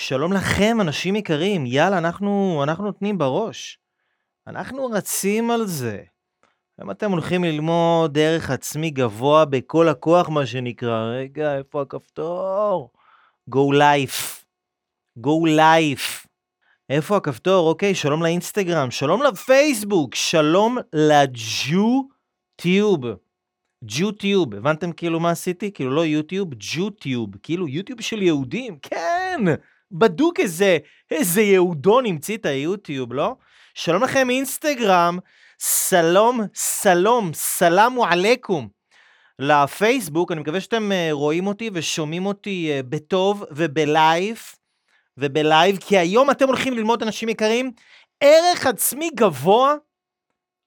שלום לכם, אנשים יקרים. יאללה, אנחנו, אנחנו נותנים בראש. אנחנו רצים על זה. אם אתם הולכים ללמוד דרך עצמי גבוה בכל הכוח, מה שנקרא, רגע, איפה הכפתור? Go life. Go life. איפה הכפתור? אוקיי, שלום לאינסטגרם, שלום לפייסבוק, שלום לג'ו-טיוב. ג'ו-טיוב, הבנתם כאילו מה עשיתי? כאילו לא יוטיוב, ג'ו-טיוב, כאילו יוטיוב של יהודים, כן! בדוק איזה, איזה יהודון המציא את היוטיוב, לא? שלום לכם אינסטגרם, סלום, סלום, סלאמו עליכום. לפייסבוק, אני מקווה שאתם אה, רואים אותי ושומעים אותי אה, בטוב ובלייב, ובלייב, כי היום אתם הולכים ללמוד, אנשים יקרים, ערך עצמי גבוה,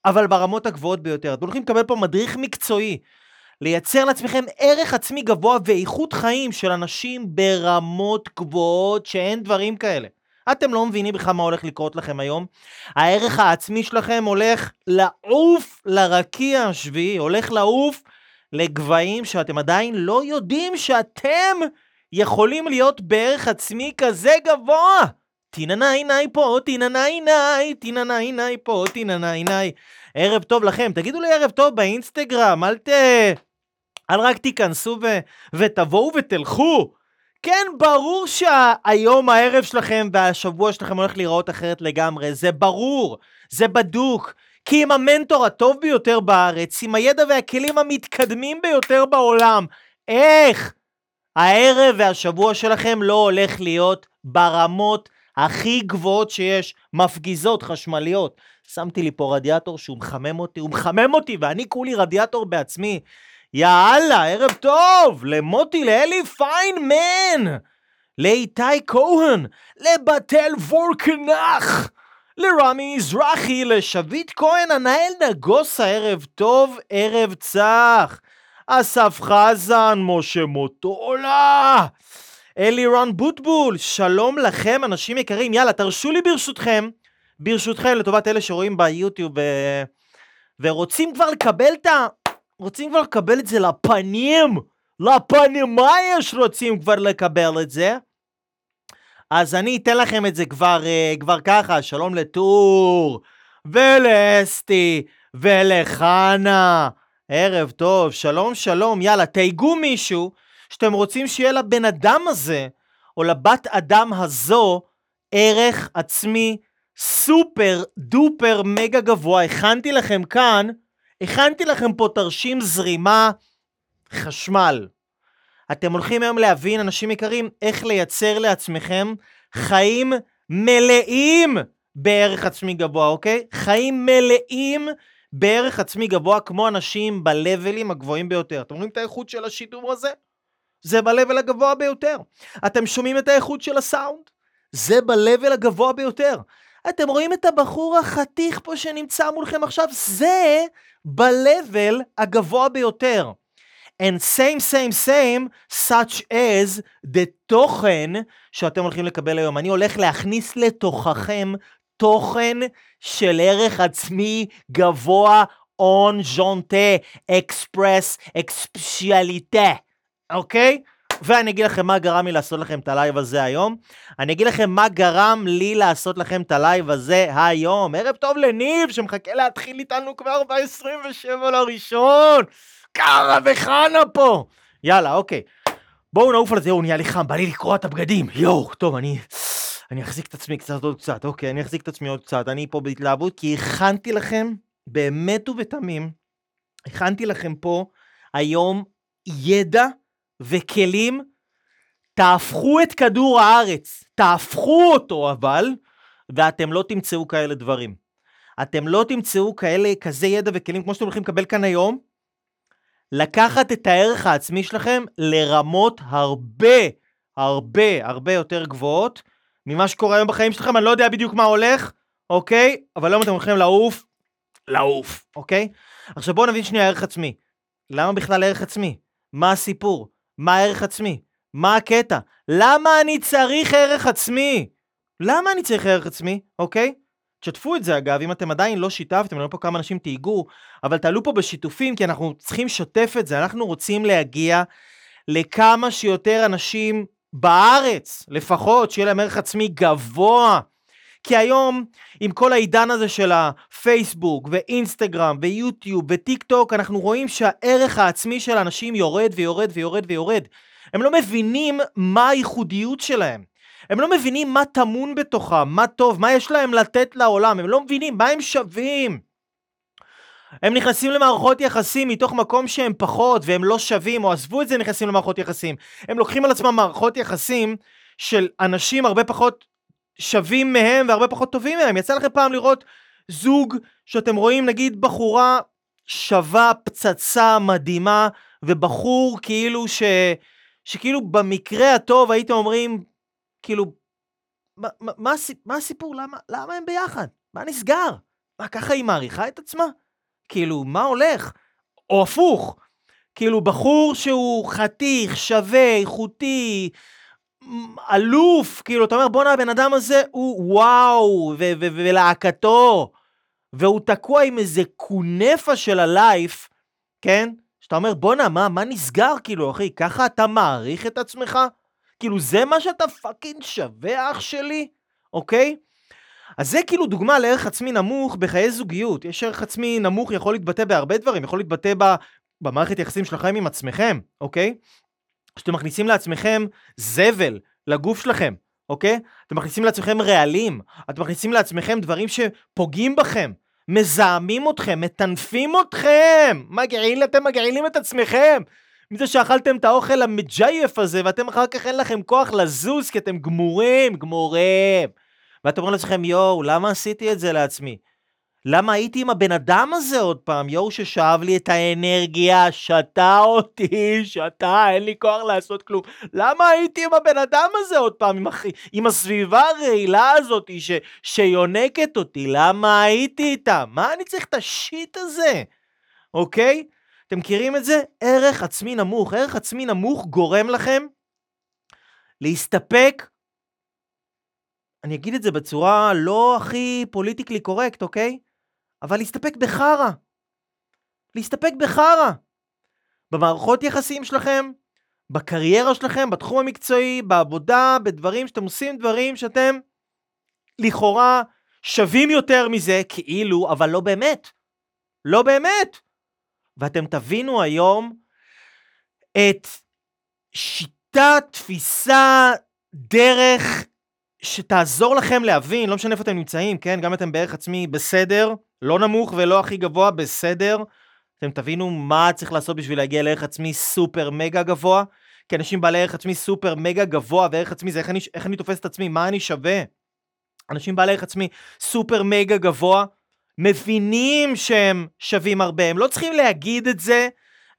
אבל ברמות הגבוהות ביותר. אתם הולכים לקבל פה מדריך מקצועי, לייצר לעצמכם ערך עצמי גבוה ואיכות חיים של אנשים ברמות גבוהות שאין דברים כאלה. אתם לא מבינים בכלל מה הולך לקרות לכם היום. הערך העצמי שלכם הולך לעוף לרקיע השביעי, הולך לעוף לגבהים שאתם עדיין לא יודעים שאתם יכולים להיות בערך עצמי כזה גבוה. טיננאי נאי פה, טיננאי נאי, טיננאי נאי פה, טיננאי נאי. ערב טוב לכם, תגידו לי ערב טוב באינסטגרם, אל ת... אל רק תיכנסו ו... ותבואו ותלכו. כן, ברור שהיום הערב שלכם והשבוע שלכם הולך להיראות אחרת לגמרי, זה ברור, זה בדוק. כי עם המנטור הטוב ביותר בארץ, עם הידע והכלים המתקדמים ביותר בעולם, איך הערב והשבוע שלכם לא הולך להיות ברמות הכי גבוהות שיש, מפגיזות, חשמליות. שמתי לי פה רדיאטור שהוא מחמם אותי, הוא מחמם אותי ואני כולי רדיאטור בעצמי. יאללה, ערב טוב! למוטי, לאלי פיינמן! לאיתי כהן! לבתל וורקנח! לרמי מזרחי, לשביט כהן, הנהל נגוסה, ערב טוב, ערב צח! אסף חזן, משה מוטולה! אלירן בוטבול, שלום לכם, אנשים יקרים. יאללה, תרשו לי ברשותכם, ברשותכם, לטובת אלה שרואים ביוטיוב ו... ורוצים כבר לקבל את ה... רוצים כבר לקבל את זה לפנים, לפנים, מה יש רוצים כבר לקבל את זה? אז אני אתן לכם את זה כבר, uh, כבר ככה, שלום לטור, ולאסתי, ולחנה, ערב טוב, שלום שלום, יאללה, תייגו מישהו שאתם רוצים שיהיה לבן אדם הזה, או לבת אדם הזו, ערך עצמי סופר דופר מגה גבוה. הכנתי לכם כאן הכנתי לכם פה תרשים זרימה חשמל. אתם הולכים היום להבין, אנשים יקרים, איך לייצר לעצמכם חיים מלאים בערך עצמי גבוה, אוקיי? חיים מלאים בערך עצמי גבוה, כמו אנשים בלבלים הגבוהים ביותר. אתם רואים את האיכות של השידור הזה? זה בלבל הגבוה ביותר. אתם שומעים את האיכות של הסאונד? זה בלבל הגבוה ביותר. אתם רואים את הבחור החתיך פה שנמצא מולכם עכשיו? זה ב-level הגבוה ביותר. And same same same such as the תוכן שאתם הולכים לקבל היום. אני הולך להכניס לתוככם תוכן של ערך עצמי גבוה און ז'ונטה, אקספרס, אקספשיאליטה, אוקיי? ואני אגיד לכם מה גרם לי לעשות לכם את הלייב הזה היום. אני אגיד לכם מה גרם לי לעשות לכם את הלייב הזה היום. ערב טוב לניב שמחכה להתחיל איתנו כבר ב-27 לראשון. קרה וחנה פה. יאללה, אוקיי. בואו נעוף על זה, הוא נהיה לי חם, בא לי לקרוע את הבגדים. יואו, טוב, אני... אני אחזיק את עצמי קצת עוד קצת, אוקיי, אני אחזיק את עצמי עוד קצת. אני פה בהתלהבות, כי הכנתי לכם, באמת ובתמים, הכנתי לכם פה היום ידע וכלים, תהפכו את כדור הארץ, תהפכו אותו אבל, ואתם לא תמצאו כאלה דברים. אתם לא תמצאו כאלה, כזה ידע וכלים כמו שאתם הולכים לקבל כאן היום, לקחת את הערך העצמי שלכם לרמות הרבה, הרבה, הרבה יותר גבוהות ממה שקורה היום בחיים שלכם, אני לא יודע בדיוק מה הולך, אוקיי? אבל היום אתם הולכים לעוף, לעוף, אוקיי? עכשיו בואו נבין שנייה ערך עצמי. למה בכלל ערך עצמי? מה הסיפור? מה הערך עצמי? מה הקטע? למה אני צריך ערך עצמי? למה אני צריך ערך עצמי, אוקיי? תשתפו את זה אגב, אם אתם עדיין לא שיתפתם, אני רואה פה כמה אנשים תהיגו, אבל תעלו פה בשיתופים, כי אנחנו צריכים לשתף את זה, אנחנו רוצים להגיע לכמה שיותר אנשים בארץ, לפחות, שיהיה להם ערך עצמי גבוה. כי היום, עם כל העידן הזה של הפייסבוק, ואינסטגרם, ויוטיוב, וטיק טוק, אנחנו רואים שהערך העצמי של אנשים יורד ויורד ויורד ויורד. הם לא מבינים מה הייחודיות שלהם. הם לא מבינים מה טמון בתוכם, מה טוב, מה יש להם לתת לעולם, הם לא מבינים מה הם שווים. הם נכנסים למערכות יחסים מתוך מקום שהם פחות והם לא שווים, או עזבו את זה, נכנסים למערכות יחסים. הם לוקחים על עצמם מערכות יחסים של אנשים הרבה פחות שווים מהם והרבה פחות טובים מהם. יצא לכם פעם לראות זוג שאתם רואים, נגיד, בחורה שווה פצצה מדהימה, ובחור כאילו ש... שכאילו במקרה הטוב הייתם אומרים, כאילו, מה, מה, מה, הסיפור? למה, למה הם ביחד? מה נסגר? מה, ככה היא מעריכה את עצמה? כאילו, מה הולך? או הפוך, כאילו, בחור שהוא חתיך, שווה, איכותי, אלוף, כאילו, אתה אומר, בואנה, הבן אדם הזה הוא וואו, ולהקתו, והוא תקוע עם איזה כנאפה של ה life, כן? שאתה אומר, בואנה, מה, מה נסגר, כאילו, אחי, ככה אתה מעריך את עצמך? כאילו, זה מה שאתה fucking שווה, אח שלי? אוקיי? אז זה כאילו דוגמה לערך עצמי נמוך בחיי זוגיות. יש ערך עצמי נמוך, יכול להתבטא בהרבה דברים, יכול להתבטא ב, במערכת יחסים שלכם עם עצמכם, אוקיי? שאתם מכניסים לעצמכם זבל לגוף שלכם, אוקיי? אתם מכניסים לעצמכם רעלים, אתם מכניסים לעצמכם דברים שפוגעים בכם, מזהמים אתכם, מטנפים אתכם, מגעיל, אתם מגעילים את עצמכם. מזה שאכלתם את האוכל המג'ייף הזה, ואתם אחר כך אין לכם כוח לזוז, כי אתם גמורים, גמורים. ואתם אומרים לעצמכם, יואו, למה עשיתי את זה לעצמי? למה הייתי עם הבן אדם הזה עוד פעם? יואו ששאב לי את האנרגיה, שתה אותי, שתה, אין לי כוח לעשות כלום. למה הייתי עם הבן אדם הזה עוד פעם, עם, הח... עם הסביבה הרעילה הזאת ש... שיונקת אותי? למה הייתי איתה? מה אני צריך את השיט הזה? אוקיי? אתם מכירים את זה? ערך עצמי נמוך. ערך עצמי נמוך גורם לכם להסתפק אני אגיד את זה בצורה לא הכי פוליטיקלי קורקט, אוקיי? אבל להסתפק בחרא. להסתפק בחרא. במערכות יחסים שלכם, בקריירה שלכם, בתחום המקצועי, בעבודה, בדברים שאתם עושים דברים שאתם לכאורה שווים יותר מזה, כאילו, אבל לא באמת. לא באמת. ואתם תבינו היום את שיטה, תפיסה, דרך, שתעזור לכם להבין, לא משנה איפה אתם נמצאים, כן? גם אתם בערך עצמי בסדר, לא נמוך ולא הכי גבוה, בסדר. אתם תבינו מה צריך לעשות בשביל להגיע לערך עצמי סופר מגה גבוה. כי אנשים בעלי ערך עצמי סופר מגה גבוה, וערך עצמי זה איך אני, איך אני תופס את עצמי, מה אני שווה. אנשים בעלי ערך עצמי סופר מגה גבוה, מבינים שהם שווים הרבה, הם לא צריכים להגיד את זה,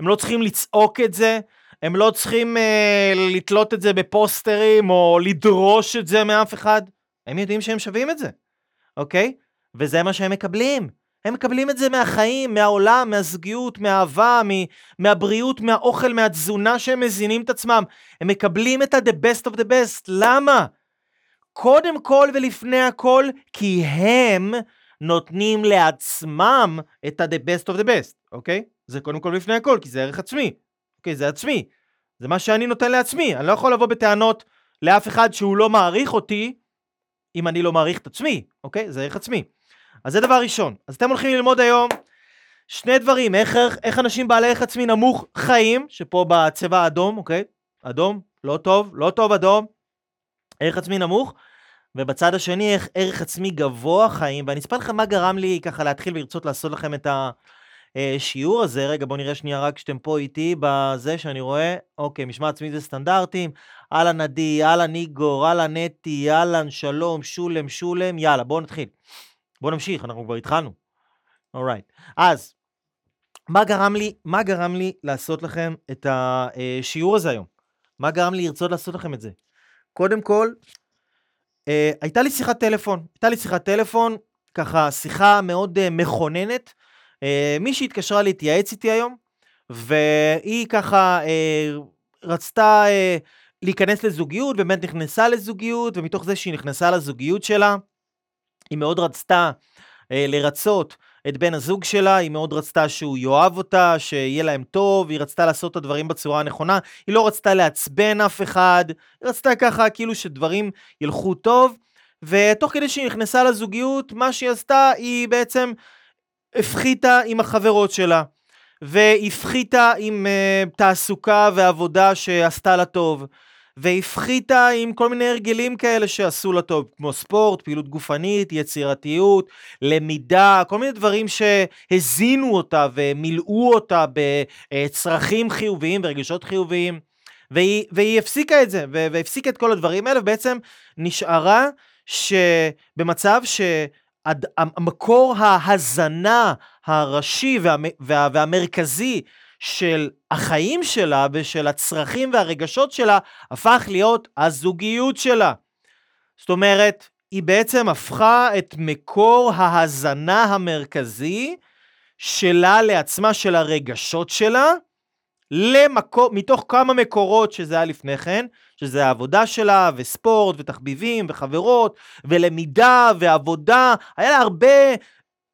הם לא צריכים לצעוק את זה, הם לא צריכים אה, לתלות את זה בפוסטרים או לדרוש את זה מאף אחד. הם יודעים שהם שווים את זה, אוקיי? וזה מה שהם מקבלים. הם מקבלים את זה מהחיים, מהעולם, מהזוגיות, מהאהבה, מהבריאות, מהאוכל, מהתזונה שהם מזינים את עצמם. הם מקבלים את ה-the best of the best. למה? קודם כל ולפני הכל, כי הם נותנים לעצמם את ה-the best of the best, אוקיי? זה קודם כל ולפני הכל, כי זה ערך עצמי. אוקיי, זה עצמי. זה מה שאני נותן לעצמי. אני לא יכול לבוא בטענות לאף אחד שהוא לא מעריך אותי, אם אני לא מעריך את עצמי, אוקיי? זה ערך עצמי. אז זה דבר ראשון. אז אתם הולכים ללמוד היום שני דברים, איך, איך אנשים בעלי ערך עצמי נמוך חיים, שפה בצבע האדום, אוקיי? אדום, לא טוב, לא טוב אדום, ערך עצמי נמוך, ובצד השני איך ערך עצמי גבוה חיים, ואני אספר לכם מה גרם לי ככה להתחיל ולרצות לעשות לכם את ה... אה, שיעור הזה, רגע בואו נראה שנייה רק שאתם פה איתי בזה שאני רואה, אוקיי, משמע עצמי זה סטנדרטים, אהלן עדי, אהלן איגור, אהלן נטי, אהלן שלום, שולם, שולם, יאללה, בואו נתחיל. בואו נמשיך, אנחנו כבר התחלנו. אורייט. Right. אז, מה גרם לי, מה גרם לי לעשות לכם את השיעור הזה היום? מה גרם לי לרצות לעשות לכם את זה? קודם כל, אה, הייתה לי שיחת טלפון, הייתה לי שיחת טלפון, ככה שיחה מאוד אה, מכוננת, אה, מישהי התקשרה להתייעץ איתי היום, והיא ככה אה, רצתה אה, להיכנס לזוגיות, באמת נכנסה לזוגיות, ומתוך זה שהיא נכנסה לזוגיות שלה, היא מאוד רצתה אה, לרצות את בן הזוג שלה, היא מאוד רצתה שהוא יאהב אותה, שיהיה להם טוב, היא רצתה לעשות את הדברים בצורה הנכונה, היא לא רצתה לעצבן אף אחד, היא רצתה ככה כאילו שדברים ילכו טוב, ותוך כדי שהיא נכנסה לזוגיות, מה שהיא עשתה, היא בעצם הפחיתה עם החברות שלה. והפחיתה עם uh, תעסוקה ועבודה שעשתה לה טוב. והפחיתה עם כל מיני הרגלים כאלה שעשו לה טוב, כמו ספורט, פעילות גופנית, יצירתיות, למידה, כל מיני דברים שהזינו אותה ומילאו אותה בצרכים חיוביים ורגשות חיוביים. והיא, והיא הפסיקה את זה, והפסיקה את כל הדברים האלה, ובעצם נשארה שבמצב שהמקור ההזנה הראשי וה, וה, והמרכזי של החיים שלה ושל הצרכים והרגשות שלה הפך להיות הזוגיות שלה. זאת אומרת, היא בעצם הפכה את מקור ההזנה המרכזי שלה לעצמה, של הרגשות שלה, למקור, מתוך כמה מקורות שזה היה לפני כן, שזה העבודה שלה, וספורט, ותחביבים, וחברות, ולמידה, ועבודה, היה לה הרבה,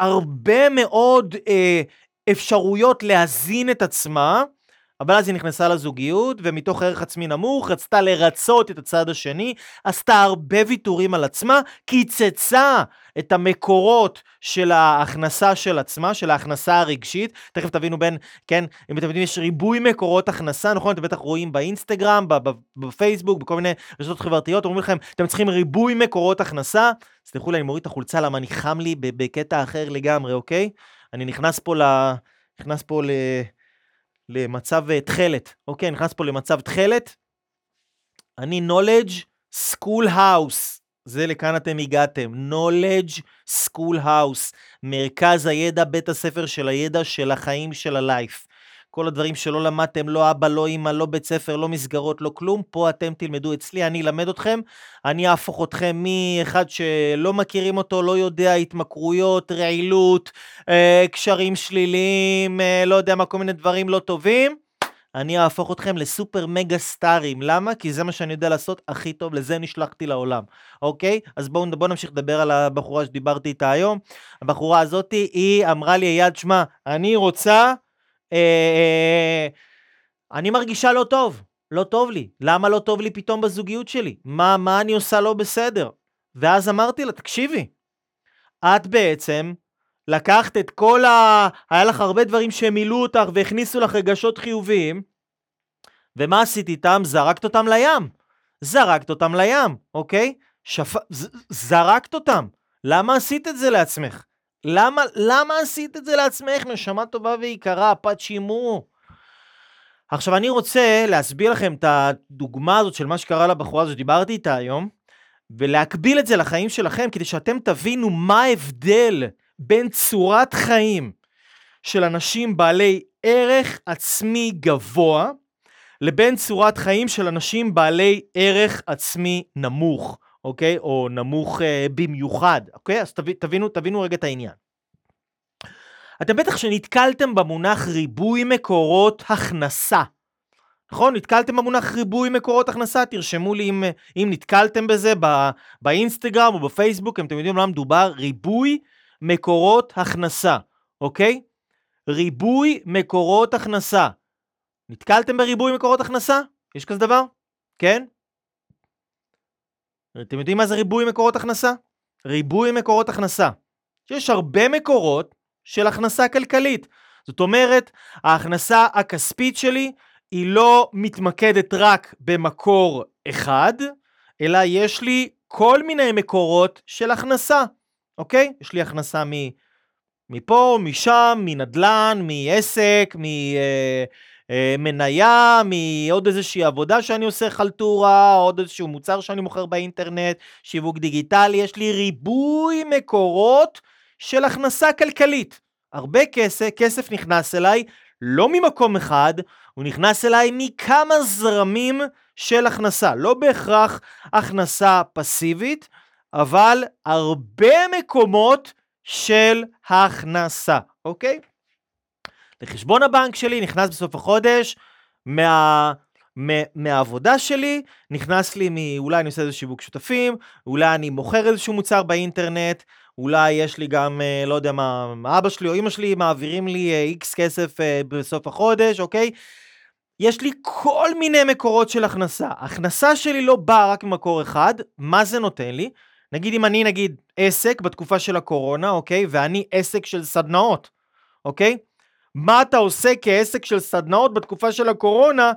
הרבה מאוד אה, אפשרויות להזין את עצמה, אבל אז היא נכנסה לזוגיות, ומתוך ערך עצמי נמוך, רצתה לרצות את הצד השני, עשתה הרבה ויתורים על עצמה, קיצצה את המקורות של ההכנסה של עצמה, של ההכנסה הרגשית. תכף תבינו בין, כן, אם אתם יודעים, יש ריבוי מקורות הכנסה, נכון? אתם בטח רואים באינסטגרם, בפייסבוק, בכל מיני רשתות חברתיות, אומרים לכם, אתם צריכים ריבוי מקורות הכנסה. סלחו לי, אני מוריד את החולצה, למה אני חם לי בקטע אחר לגמרי, אוקיי? אני נכנס פה ל... נכנס פה ל... למצב אה, תכלת, אוקיי? נכנס פה למצב תכלת. אני knowledge school house. זה לכאן אתם הגעתם. knowledge school house. מרכז הידע, בית הספר של הידע של החיים של הלייף. כל הדברים שלא למדתם, לא אבא, לא אמא, לא בית ספר, לא מסגרות, לא כלום, פה אתם תלמדו אצלי, אני אלמד אתכם, אני אהפוך אתכם מאחד שלא מכירים אותו, לא יודע, התמכרויות, רעילות, אה, קשרים שליליים, אה, לא יודע מה, כל מיני דברים לא טובים. אני אהפוך אתכם לסופר מגה סטארים. למה? כי זה מה שאני יודע לעשות הכי טוב, לזה נשלחתי לעולם, אוקיי? אז בואו בוא נמשיך לדבר על הבחורה שדיברתי איתה היום. הבחורה הזאתי, היא אמרה לי, אייד, שמע, אני רוצה... אה, אה, אני מרגישה לא טוב, לא טוב לי. למה לא טוב לי פתאום בזוגיות שלי? מה, מה אני עושה לא בסדר? ואז אמרתי לה, תקשיבי, את בעצם לקחת את כל ה... היה לך הרבה דברים שמילאו אותך והכניסו לך רגשות חיוביים, ומה עשית איתם? זרקת אותם לים. זרקת אותם לים, אוקיי? שפ... ז... זרקת אותם. למה עשית את זה לעצמך? למה, למה עשית את זה לעצמך, נשמה טובה ויקרה, פת שימור? עכשיו, אני רוצה להסביר לכם את הדוגמה הזאת של מה שקרה לבחורה הזאת שדיברתי איתה היום, ולהקביל את זה לחיים שלכם, כדי שאתם תבינו מה ההבדל בין צורת חיים של אנשים בעלי ערך עצמי גבוה, לבין צורת חיים של אנשים בעלי ערך עצמי נמוך. אוקיי? או נמוך אה, במיוחד, אוקיי? אז תב, תבינו, תבינו רגע את העניין. אתם בטח שנתקלתם במונח ריבוי מקורות הכנסה. נכון? נתקלתם במונח ריבוי מקורות הכנסה? תרשמו לי אם, אם נתקלתם בזה בא, באינסטגרם או בפייסבוק, אם אתם יודעים למה מדובר, ריבוי מקורות הכנסה, אוקיי? ריבוי מקורות הכנסה. נתקלתם בריבוי מקורות הכנסה? יש כזה דבר? כן? אתם יודעים מה זה ריבוי מקורות הכנסה? ריבוי מקורות הכנסה. יש הרבה מקורות של הכנסה כלכלית. זאת אומרת, ההכנסה הכספית שלי היא לא מתמקדת רק במקור אחד, אלא יש לי כל מיני מקורות של הכנסה, אוקיי? יש לי הכנסה. מפה, משם, מנדל"ן, מעסק, מ... אה, מניה מעוד איזושהי עבודה שאני עושה חלטורה, עוד איזשהו מוצר שאני מוכר באינטרנט, שיווק דיגיטלי, יש לי ריבוי מקורות של הכנסה כלכלית. הרבה כסף, כסף נכנס אליי לא ממקום אחד, הוא נכנס אליי מכמה זרמים של הכנסה. לא בהכרח הכנסה פסיבית, אבל הרבה מקומות של הכנסה, אוקיי? לחשבון הבנק שלי, נכנס בסוף החודש, מה, מה, מהעבודה שלי, נכנס לי, מ, אולי אני עושה איזה שיווק שותפים, אולי אני מוכר איזשהו מוצר באינטרנט, אולי יש לי גם, אה, לא יודע מה, אבא שלי או אמא שלי מעבירים לי איקס כסף אה, בסוף החודש, אוקיי? יש לי כל מיני מקורות של הכנסה. הכנסה שלי לא באה רק ממקור אחד, מה זה נותן לי? נגיד אם אני נגיד עסק בתקופה של הקורונה, אוקיי? ואני עסק של סדנאות, אוקיי? מה אתה עושה כעסק של סדנאות בתקופה של הקורונה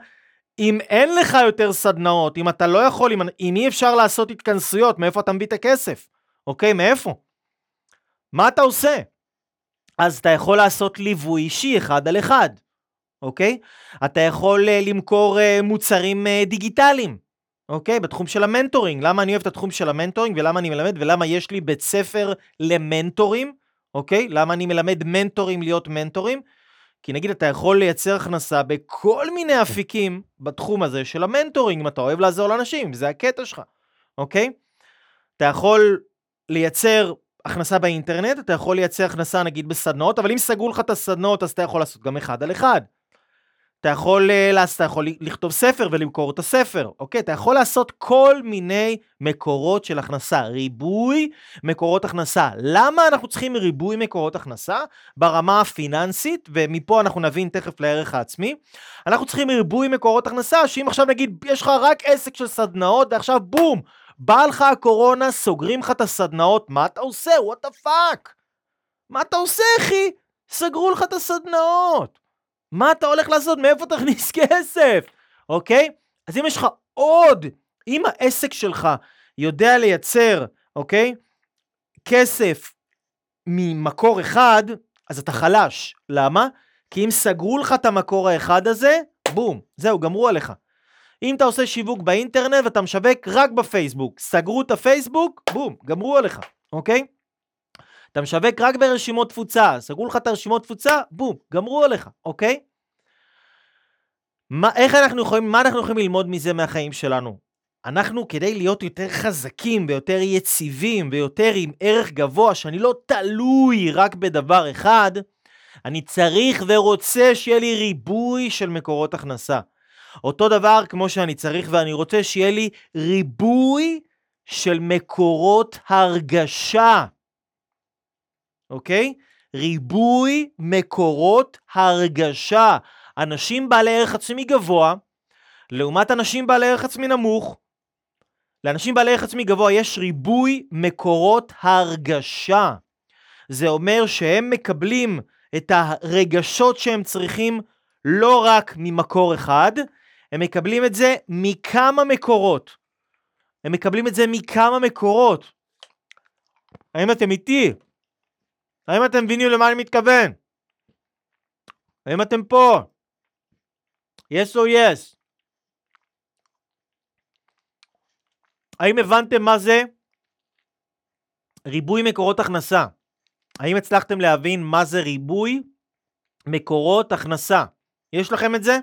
אם אין לך יותר סדנאות, אם אתה לא יכול, אם, אם אי אפשר לעשות התכנסויות, מאיפה אתה מביא את הכסף? אוקיי, מאיפה? מה אתה עושה? אז אתה יכול לעשות ליווי אישי אחד על אחד, אוקיי? אתה יכול אה, למכור אה, מוצרים אה, דיגיטליים, אוקיי? בתחום של ה mentoring. למה אני אוהב את התחום של ה mentoring ולמה אני מלמד ולמה יש לי בית ספר למנטורים, אוקיי? למה אני מלמד מנטורים להיות מנטורים? כי נגיד אתה יכול לייצר הכנסה בכל מיני אפיקים בתחום הזה של ה mentoring, אם אתה אוהב לעזור לאנשים, זה הקטע שלך, אוקיי? אתה יכול לייצר הכנסה באינטרנט, אתה יכול לייצר הכנסה נגיד בסדנאות, אבל אם סגרו לך את הסדנאות אז אתה יכול לעשות גם אחד על אחד. אתה יכול, אה, אתה יכול לכתוב ספר ולמכור את הספר, אוקיי? אתה יכול לעשות כל מיני מקורות של הכנסה, ריבוי מקורות הכנסה. למה אנחנו צריכים ריבוי מקורות הכנסה? ברמה הפיננסית, ומפה אנחנו נבין תכף לערך העצמי. אנחנו צריכים ריבוי מקורות הכנסה, שאם עכשיו נגיד יש לך רק עסק של סדנאות, ועכשיו בום, בא לך הקורונה, סוגרים לך את הסדנאות, מה אתה עושה? what the fuck? מה אתה עושה, אחי? סגרו לך את הסדנאות. מה אתה הולך לעשות? מאיפה תכניס כסף? אוקיי? אז אם יש לך עוד, אם העסק שלך יודע לייצר, אוקיי? כסף ממקור אחד, אז אתה חלש. למה? כי אם סגרו לך את המקור האחד הזה, בום, זהו, גמרו עליך. אם אתה עושה שיווק באינטרנט ואתה משווק רק בפייסבוק, סגרו את הפייסבוק, בום, גמרו עליך, אוקיי? אתה משווק רק ברשימות תפוצה, סגרו לך את הרשימות תפוצה, בום, גמרו עליך, אוקיי? מה, איך אנחנו יכולים, מה אנחנו יכולים ללמוד מזה מהחיים שלנו? אנחנו, כדי להיות יותר חזקים ויותר יציבים ויותר עם ערך גבוה, שאני לא תלוי רק בדבר אחד, אני צריך ורוצה שיהיה לי ריבוי של מקורות הכנסה. אותו דבר כמו שאני צריך ואני רוצה שיהיה לי ריבוי של מקורות הרגשה. אוקיי? ריבוי מקורות הרגשה. אנשים בעלי ערך עצמי גבוה, לעומת אנשים בעלי ערך עצמי נמוך. לאנשים בעלי ערך עצמי גבוה יש ריבוי מקורות הרגשה. זה אומר שהם מקבלים את הרגשות שהם צריכים לא רק ממקור אחד, הם מקבלים את זה מכמה מקורות. הם מקבלים את זה מכמה מקורות. האם אתם איתי? האם אתם מבינים למה אני מתכוון? האם אתם פה? yes או yes? האם הבנתם מה זה ריבוי מקורות הכנסה? האם הצלחתם להבין מה זה ריבוי מקורות הכנסה? יש לכם את זה?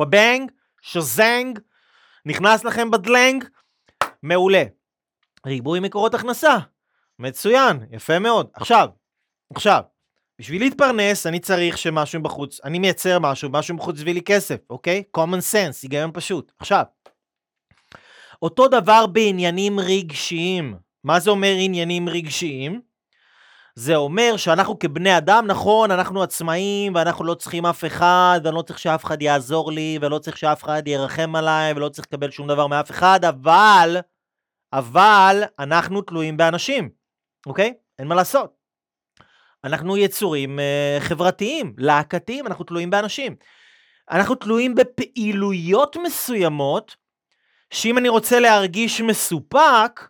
בבנג, שזנג, נכנס לכם בדלנג? מעולה. ריבוי מקורות הכנסה. מצוין, יפה מאוד. עכשיו, עכשיו, בשביל להתפרנס אני צריך שמשהו בחוץ, אני מייצר משהו, משהו בחוץ הביא לי כסף, אוקיי? common sense, היגיון פשוט. עכשיו, אותו דבר בעניינים רגשיים. מה זה אומר עניינים רגשיים? זה אומר שאנחנו כבני אדם, נכון, אנחנו עצמאים, ואנחנו לא צריכים אף אחד, ואני לא צריך שאף אחד יעזור לי, ולא צריך שאף אחד ירחם עליי, ולא צריך לקבל שום דבר מאף אחד, אבל, אבל, אנחנו תלויים באנשים, אוקיי? אין מה לעשות. אנחנו יצורים uh, חברתיים, להקתיים, אנחנו תלויים באנשים. אנחנו תלויים בפעילויות מסוימות, שאם אני רוצה להרגיש מסופק,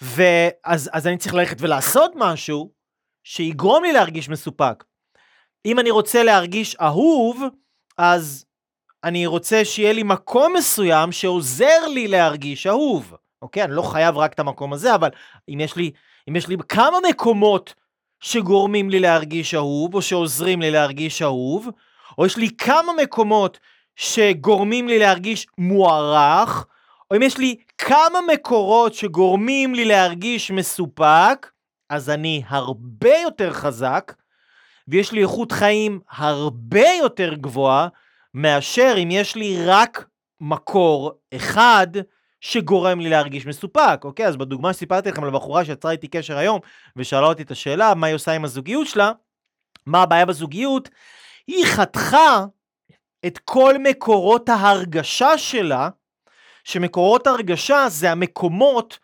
ואז אז אני צריך ללכת ולעשות משהו שיגרום לי להרגיש מסופק. אם אני רוצה להרגיש אהוב, אז אני רוצה שיהיה לי מקום מסוים שעוזר לי להרגיש אהוב. אוקיי? אני לא חייב רק את המקום הזה, אבל אם יש לי, אם יש לי כמה מקומות שגורמים לי להרגיש אהוב, או שעוזרים לי להרגיש אהוב, או יש לי כמה מקומות שגורמים לי להרגיש מוערך, או אם יש לי כמה מקורות שגורמים לי להרגיש מסופק, אז אני הרבה יותר חזק, ויש לי איכות חיים הרבה יותר גבוהה, מאשר אם יש לי רק מקור אחד שגורם לי להרגיש מסופק, אוקיי? אז בדוגמה שסיפרתי לכם על הבחורה שיצרה איתי קשר היום, ושאלה אותי את השאלה, מה היא עושה עם הזוגיות שלה, מה הבעיה בזוגיות? היא חתכה את כל מקורות ההרגשה שלה, שמקורות הרגשה זה המקומות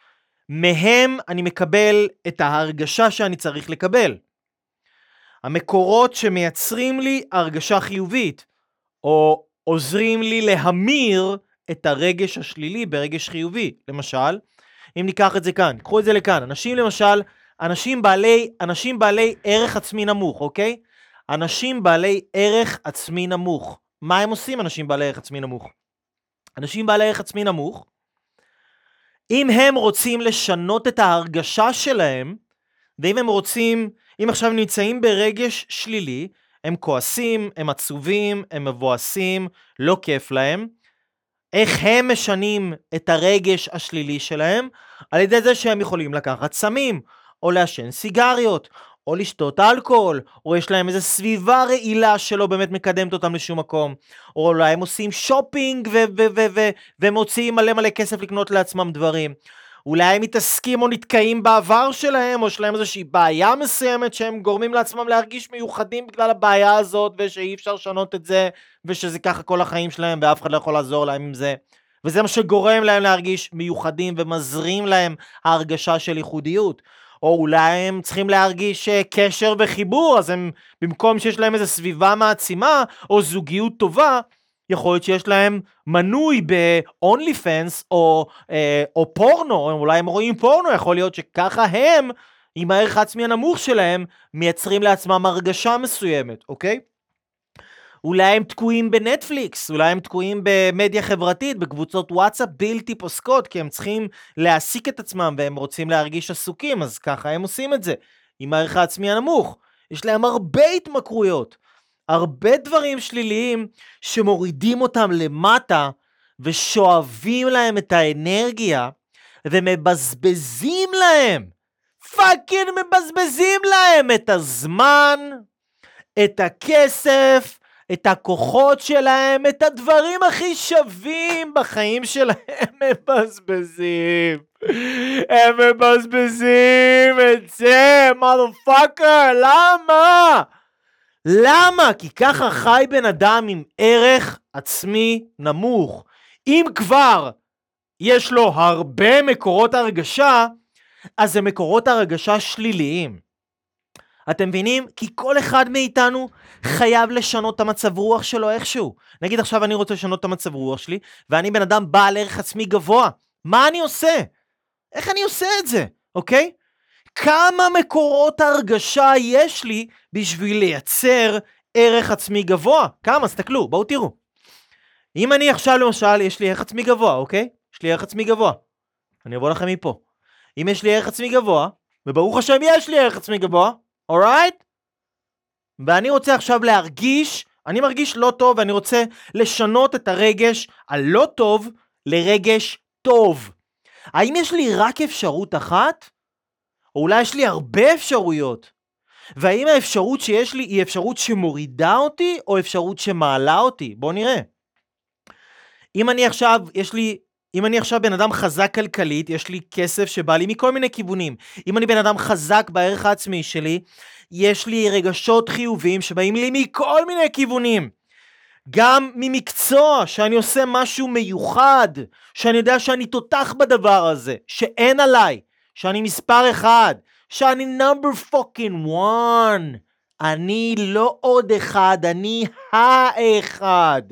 מהם אני מקבל את ההרגשה שאני צריך לקבל. המקורות שמייצרים לי הרגשה חיובית, או עוזרים לי להמיר את הרגש השלילי ברגש חיובי. למשל, אם ניקח את זה כאן, קחו את זה לכאן. אנשים למשל, אנשים בעלי, אנשים בעלי ערך עצמי נמוך, אוקיי? אנשים בעלי ערך עצמי נמוך. מה הם עושים אנשים בעלי ערך עצמי נמוך? אנשים בעלי ערך עצמי נמוך, אם הם רוצים לשנות את ההרגשה שלהם, ואם הם רוצים, אם עכשיו נמצאים ברגש שלילי, הם כועסים, הם עצובים, הם מבואסים, לא כיף להם, איך הם משנים את הרגש השלילי שלהם? על ידי זה שהם יכולים לקחת סמים, או לעשן סיגריות, או לשתות אלכוהול, או יש להם איזו סביבה רעילה שלא באמת מקדמת אותם לשום מקום, או אולי הם עושים שופינג ומוציאים מלא מלא כסף לקנות לעצמם דברים. אולי הם מתעסקים או נתקעים בעבר שלהם, או יש להם איזושהי בעיה מסוימת שהם גורמים לעצמם להרגיש מיוחדים בגלל הבעיה הזאת, ושאי אפשר לשנות את זה, ושזה ככה כל החיים שלהם, ואף אחד לא יכול לעזור להם עם זה. וזה מה שגורם להם להרגיש מיוחדים ומזרים להם ההרגשה של ייחודיות. או אולי הם צריכים להרגיש אה, קשר וחיבור, אז הם, במקום שיש להם איזו סביבה מעצימה, או זוגיות טובה, יכול להיות שיש להם מנוי ב-only fans או, אה, או פורנו, או אולי הם רואים פורנו, יכול להיות שככה הם, עם הערך העצמי הנמוך שלהם, מייצרים לעצמם הרגשה מסוימת, אוקיי? אולי הם תקועים בנטפליקס, אולי הם תקועים במדיה חברתית, בקבוצות וואטסאפ בלתי פוסקות, כי הם צריכים להעסיק את עצמם והם רוצים להרגיש עסוקים, אז ככה הם עושים את זה, עם הערך העצמי הנמוך. יש להם הרבה התמכרויות, הרבה דברים שליליים שמורידים אותם למטה ושואבים להם את האנרגיה ומבזבזים להם, fucking מבזבזים להם את הזמן, את הכסף, את הכוחות שלהם, את הדברים הכי שווים בחיים שלהם הם מבזבזים. הם מבזבזים את זה, motherfucker, למה? למה? כי ככה חי בן אדם עם ערך עצמי נמוך. אם כבר יש לו הרבה מקורות הרגשה, אז זה מקורות הרגשה שליליים. אתם מבינים? כי כל אחד מאיתנו חייב לשנות את המצב רוח שלו איכשהו. נגיד עכשיו אני רוצה לשנות את המצב רוח שלי, ואני בן אדם בעל ערך עצמי גבוה. מה אני עושה? איך אני עושה את זה, אוקיי? כמה מקורות הרגשה יש לי בשביל לייצר ערך עצמי גבוה? כמה? תסתכלו, בואו תראו. אם אני עכשיו למשל, יש לי ערך עצמי גבוה, אוקיי? יש לי ערך עצמי גבוה. אני אבוא לכם מפה. אם יש לי ערך עצמי גבוה, וברוך השם יש לי ערך עצמי גבוה, אורייט? ואני רוצה עכשיו להרגיש, אני מרגיש לא טוב ואני רוצה לשנות את הרגש הלא טוב לרגש טוב. האם יש לי רק אפשרות אחת? או אולי יש לי הרבה אפשרויות? והאם האפשרות שיש לי היא אפשרות שמורידה אותי או אפשרות שמעלה אותי? בואו נראה. אם אני עכשיו, יש לי אם אני עכשיו בן אדם חזק כלכלית, יש לי כסף שבא לי מכל מיני כיוונים. אם אני בן אדם חזק בערך העצמי שלי, יש לי רגשות חיוביים שבאים לי מכל מיני כיוונים. גם ממקצוע, שאני עושה משהו מיוחד, שאני יודע שאני תותח בדבר הזה, שאין עליי, שאני מספר אחד, שאני number fucking one. אני לא עוד אחד, אני האחד.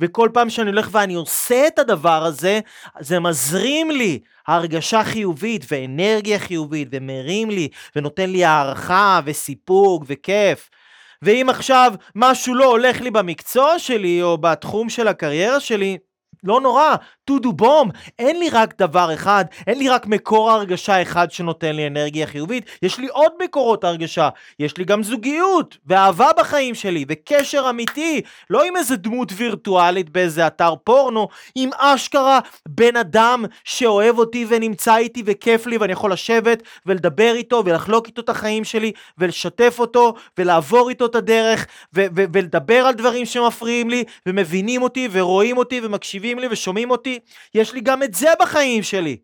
וכל פעם שאני הולך ואני עושה את הדבר הזה, זה מזרים לי הרגשה חיובית ואנרגיה חיובית, ומרים לי, ונותן לי הערכה וסיפוק וכיף. ואם עכשיו משהו לא הולך לי במקצוע שלי, או בתחום של הקריירה שלי, לא נורא, טודו בום, אין לי רק דבר אחד, אין לי רק מקור הרגשה אחד שנותן לי אנרגיה חיובית, יש לי עוד מקורות הרגשה, יש לי גם זוגיות, ואהבה בחיים שלי, וקשר אמיתי, לא עם איזה דמות וירטואלית באיזה אתר פורנו, עם אשכרה בן אדם שאוהב אותי ונמצא איתי וכיף לי ואני יכול לשבת ולדבר איתו ולחלוק איתו את החיים שלי ולשתף אותו ולעבור איתו את הדרך ו- ו- ולדבר על דברים שמפריעים לי ומבינים אותי ורואים אותי ומקשיבים לי ושומעים אותי יש לי גם את זה בחיים שלי.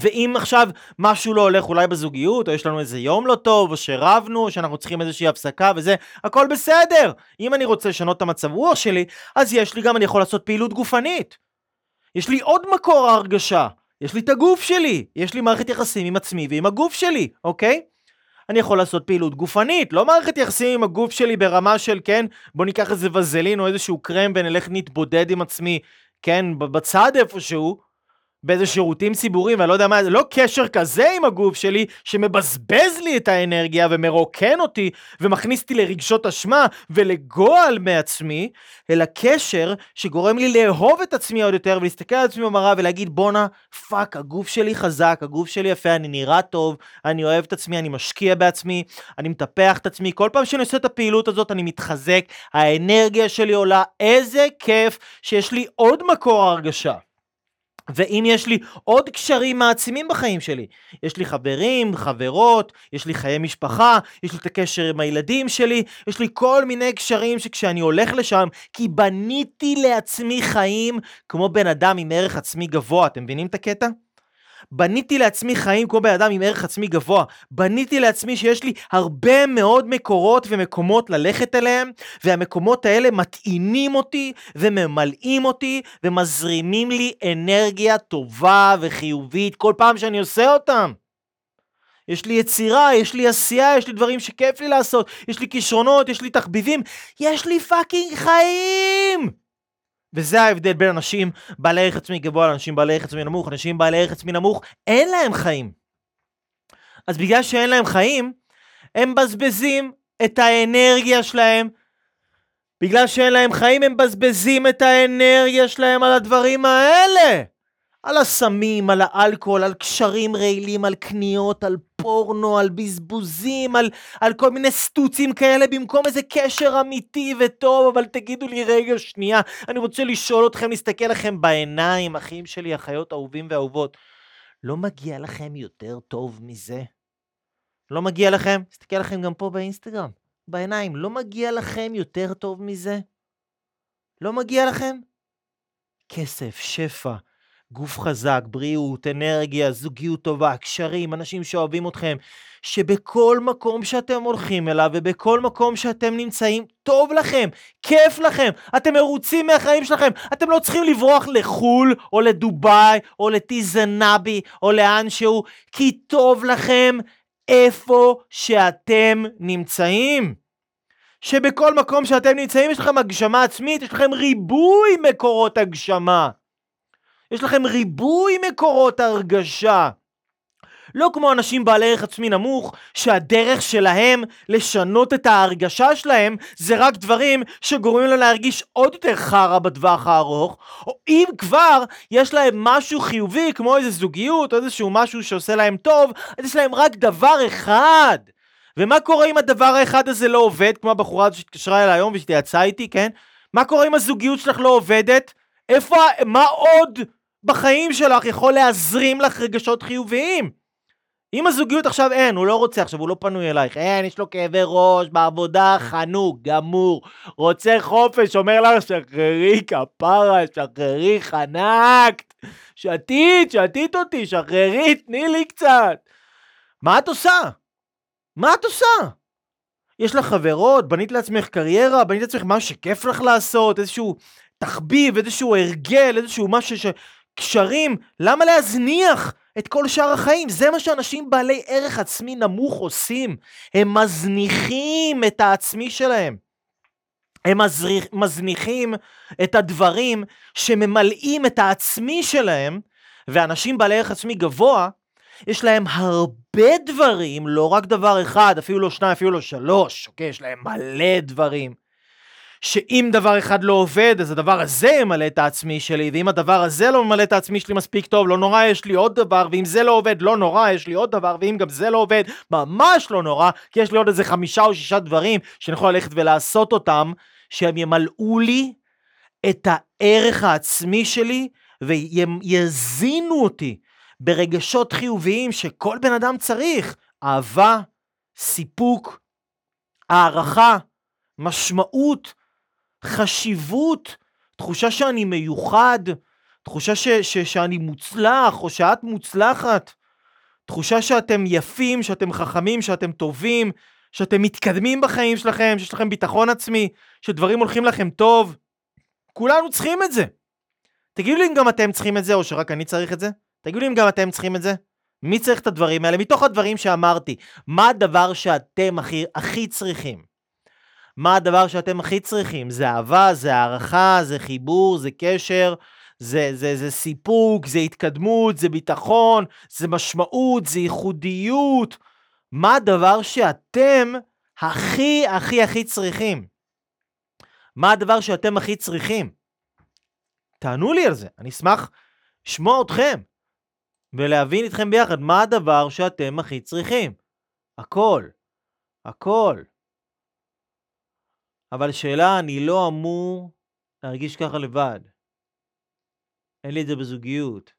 ואם עכשיו משהו לא הולך אולי בזוגיות, או יש לנו איזה יום לא טוב, או שרבנו, או שאנחנו צריכים איזושהי הפסקה וזה, הכל בסדר. אם אני רוצה לשנות את המצב רוח שלי, אז יש לי גם, אני יכול לעשות פעילות גופנית. יש לי עוד מקור הרגשה. יש לי את הגוף שלי. יש לי מערכת יחסים עם עצמי ועם הגוף שלי, אוקיי? אני יכול לעשות פעילות גופנית, לא מערכת יחסים עם הגוף שלי ברמה של, כן, בוא ניקח איזה וזלין או איזשהו קרם ונלך נתבודד עם עצמי, כן, בצד איפשהו, באיזה שירותים ציבוריים, ואני לא יודע מה, זה לא קשר כזה עם הגוף שלי, שמבזבז לי את האנרגיה ומרוקן אותי, ומכניס אותי לרגשות אשמה ולגועל מעצמי, אלא קשר שגורם לי לאהוב את עצמי עוד יותר, ולהסתכל על עצמי במראה ולהגיד, בואנה, fuck, הגוף שלי חזק, הגוף שלי יפה, אני נראה טוב, אני אוהב את עצמי, אני משקיע בעצמי, אני מטפח את עצמי, כל פעם שאני עושה את הפעילות הזאת אני מתחזק, האנרגיה שלי עולה, איזה כיף שיש לי עוד מקור הרגשה. ואם יש לי עוד קשרים מעצימים בחיים שלי, יש לי חברים, חברות, יש לי חיי משפחה, יש לי את הקשר עם הילדים שלי, יש לי כל מיני קשרים שכשאני הולך לשם, כי בניתי לעצמי חיים כמו בן אדם עם ערך עצמי גבוה, אתם מבינים את הקטע? בניתי לעצמי חיים כמו בן אדם עם ערך עצמי גבוה. בניתי לעצמי שיש לי הרבה מאוד מקורות ומקומות ללכת אליהם, והמקומות האלה מטעינים אותי וממלאים אותי ומזרימים לי אנרגיה טובה וחיובית כל פעם שאני עושה אותם. יש לי יצירה, יש לי עשייה, יש לי דברים שכיף לי לעשות, יש לי כישרונות, יש לי תחביבים, יש לי פאקינג חיים! וזה ההבדל בין אנשים בעלי ערך עצמי גבוה לאנשים בעלי ערך עצמי נמוך. אנשים בעלי ערך עצמי נמוך, אין להם חיים. אז בגלל שאין להם חיים, הם מבזבזים את האנרגיה שלהם. בגלל שאין להם חיים, הם מבזבזים את האנרגיה שלהם על הדברים האלה. על הסמים, על האלכוהול, על קשרים רעילים, על קניות, על פורנו, על בזבוזים, על, על כל מיני סטוצים כאלה, במקום איזה קשר אמיתי וטוב, אבל תגידו לי רגע שנייה, אני רוצה לשאול אתכם, להסתכל לכם בעיניים, אחים שלי, אחיות אהובים ואהובות. לא מגיע לכם יותר טוב מזה? לא מגיע לכם? תסתכל לכם גם פה באינסטגרם, בעיניים, לא מגיע לכם יותר טוב מזה? לא מגיע לכם? כסף, שפע, גוף חזק, בריאות, אנרגיה, זוגיות טובה, קשרים, אנשים שאוהבים אתכם, שבכל מקום שאתם הולכים אליו ובכל מקום שאתם נמצאים, טוב לכם, כיף לכם, אתם מרוצים מהחיים שלכם, אתם לא צריכים לברוח לחו"ל או לדובאי או לטיזנבי או לאן שהוא, כי טוב לכם איפה שאתם נמצאים. שבכל מקום שאתם נמצאים יש לכם הגשמה עצמית, יש לכם ריבוי מקורות הגשמה. יש לכם ריבוי מקורות הרגשה. לא כמו אנשים בעלי ערך עצמי נמוך, שהדרך שלהם לשנות את ההרגשה שלהם זה רק דברים שגורמים להם להרגיש עוד יותר חרא בטווח הארוך, או אם כבר יש להם משהו חיובי כמו איזה זוגיות או איזשהו משהו שעושה להם טוב, אז יש להם רק דבר אחד. ומה קורה אם הדבר האחד הזה לא עובד, כמו הבחורה הזאת שהתקשרה אליי היום ושתיצאה איתי, כן? מה קורה אם הזוגיות שלך לא עובדת? איפה, מה עוד בחיים שלך יכול להזרים לך רגשות חיוביים. אם הזוגיות עכשיו אין, הוא לא רוצה עכשיו, הוא לא פנוי אלייך, אין, יש לו כאבי ראש, בעבודה, חנוק, גמור, רוצה חופש, אומר לך, שחררי כפרה, שחררי חנקת, שתית, שתית אותי, שחררי, תני לי קצת. מה את עושה? מה את עושה? יש לך חברות, בנית לעצמך קריירה, בנית לעצמך משהו שכיף לך לעשות, איזשהו תחביב, איזשהו הרגל, איזשהו משהו ש... קשרים, למה להזניח את כל שאר החיים? זה מה שאנשים בעלי ערך עצמי נמוך עושים. הם מזניחים את העצמי שלהם. הם מזניחים את הדברים שממלאים את העצמי שלהם, ואנשים בעלי ערך עצמי גבוה, יש להם הרבה דברים, לא רק דבר אחד, אפילו לא שניים, אפילו לא שלוש, אוקיי? יש להם מלא דברים. שאם דבר אחד לא עובד, אז הדבר הזה ימלא את העצמי שלי, ואם הדבר הזה לא ממלא את העצמי שלי מספיק טוב, לא נורא, יש לי עוד דבר, ואם זה לא עובד, לא נורא, יש לי עוד דבר, ואם גם זה לא עובד, ממש לא נורא, כי יש לי עוד איזה חמישה או שישה דברים שאני יכול ללכת ולעשות אותם, שהם ימלאו לי את הערך העצמי שלי, ויזינו אותי ברגשות חיוביים שכל בן אדם צריך. אהבה, סיפוק, הערכה, משמעות, חשיבות, תחושה שאני מיוחד, תחושה ש, ש, שאני מוצלח, או שאת מוצלחת. תחושה שאתם יפים, שאתם חכמים, שאתם טובים, שאתם מתקדמים בחיים שלכם, שיש לכם ביטחון עצמי, שדברים הולכים לכם טוב. כולנו צריכים את זה. תגידו לי אם גם אתם צריכים את זה, או שרק אני צריך את זה. תגידו לי אם גם אתם צריכים את זה. מי צריך את הדברים האלה? מתוך הדברים שאמרתי, מה הדבר שאתם הכי, הכי צריכים? מה הדבר שאתם הכי צריכים? זה אהבה, זה הערכה, זה חיבור, זה קשר, זה, זה, זה סיפוק, זה התקדמות, זה ביטחון, זה משמעות, זה ייחודיות. מה הדבר שאתם הכי הכי הכי צריכים? מה הדבר שאתם הכי צריכים? תענו לי על זה, אני אשמח לשמוע אתכם ולהבין איתכם ביחד מה הדבר שאתם הכי צריכים. הכל, הכל. אבל שאלה, אני לא אמור להרגיש ככה לבד. אין לי את זה בזוגיות.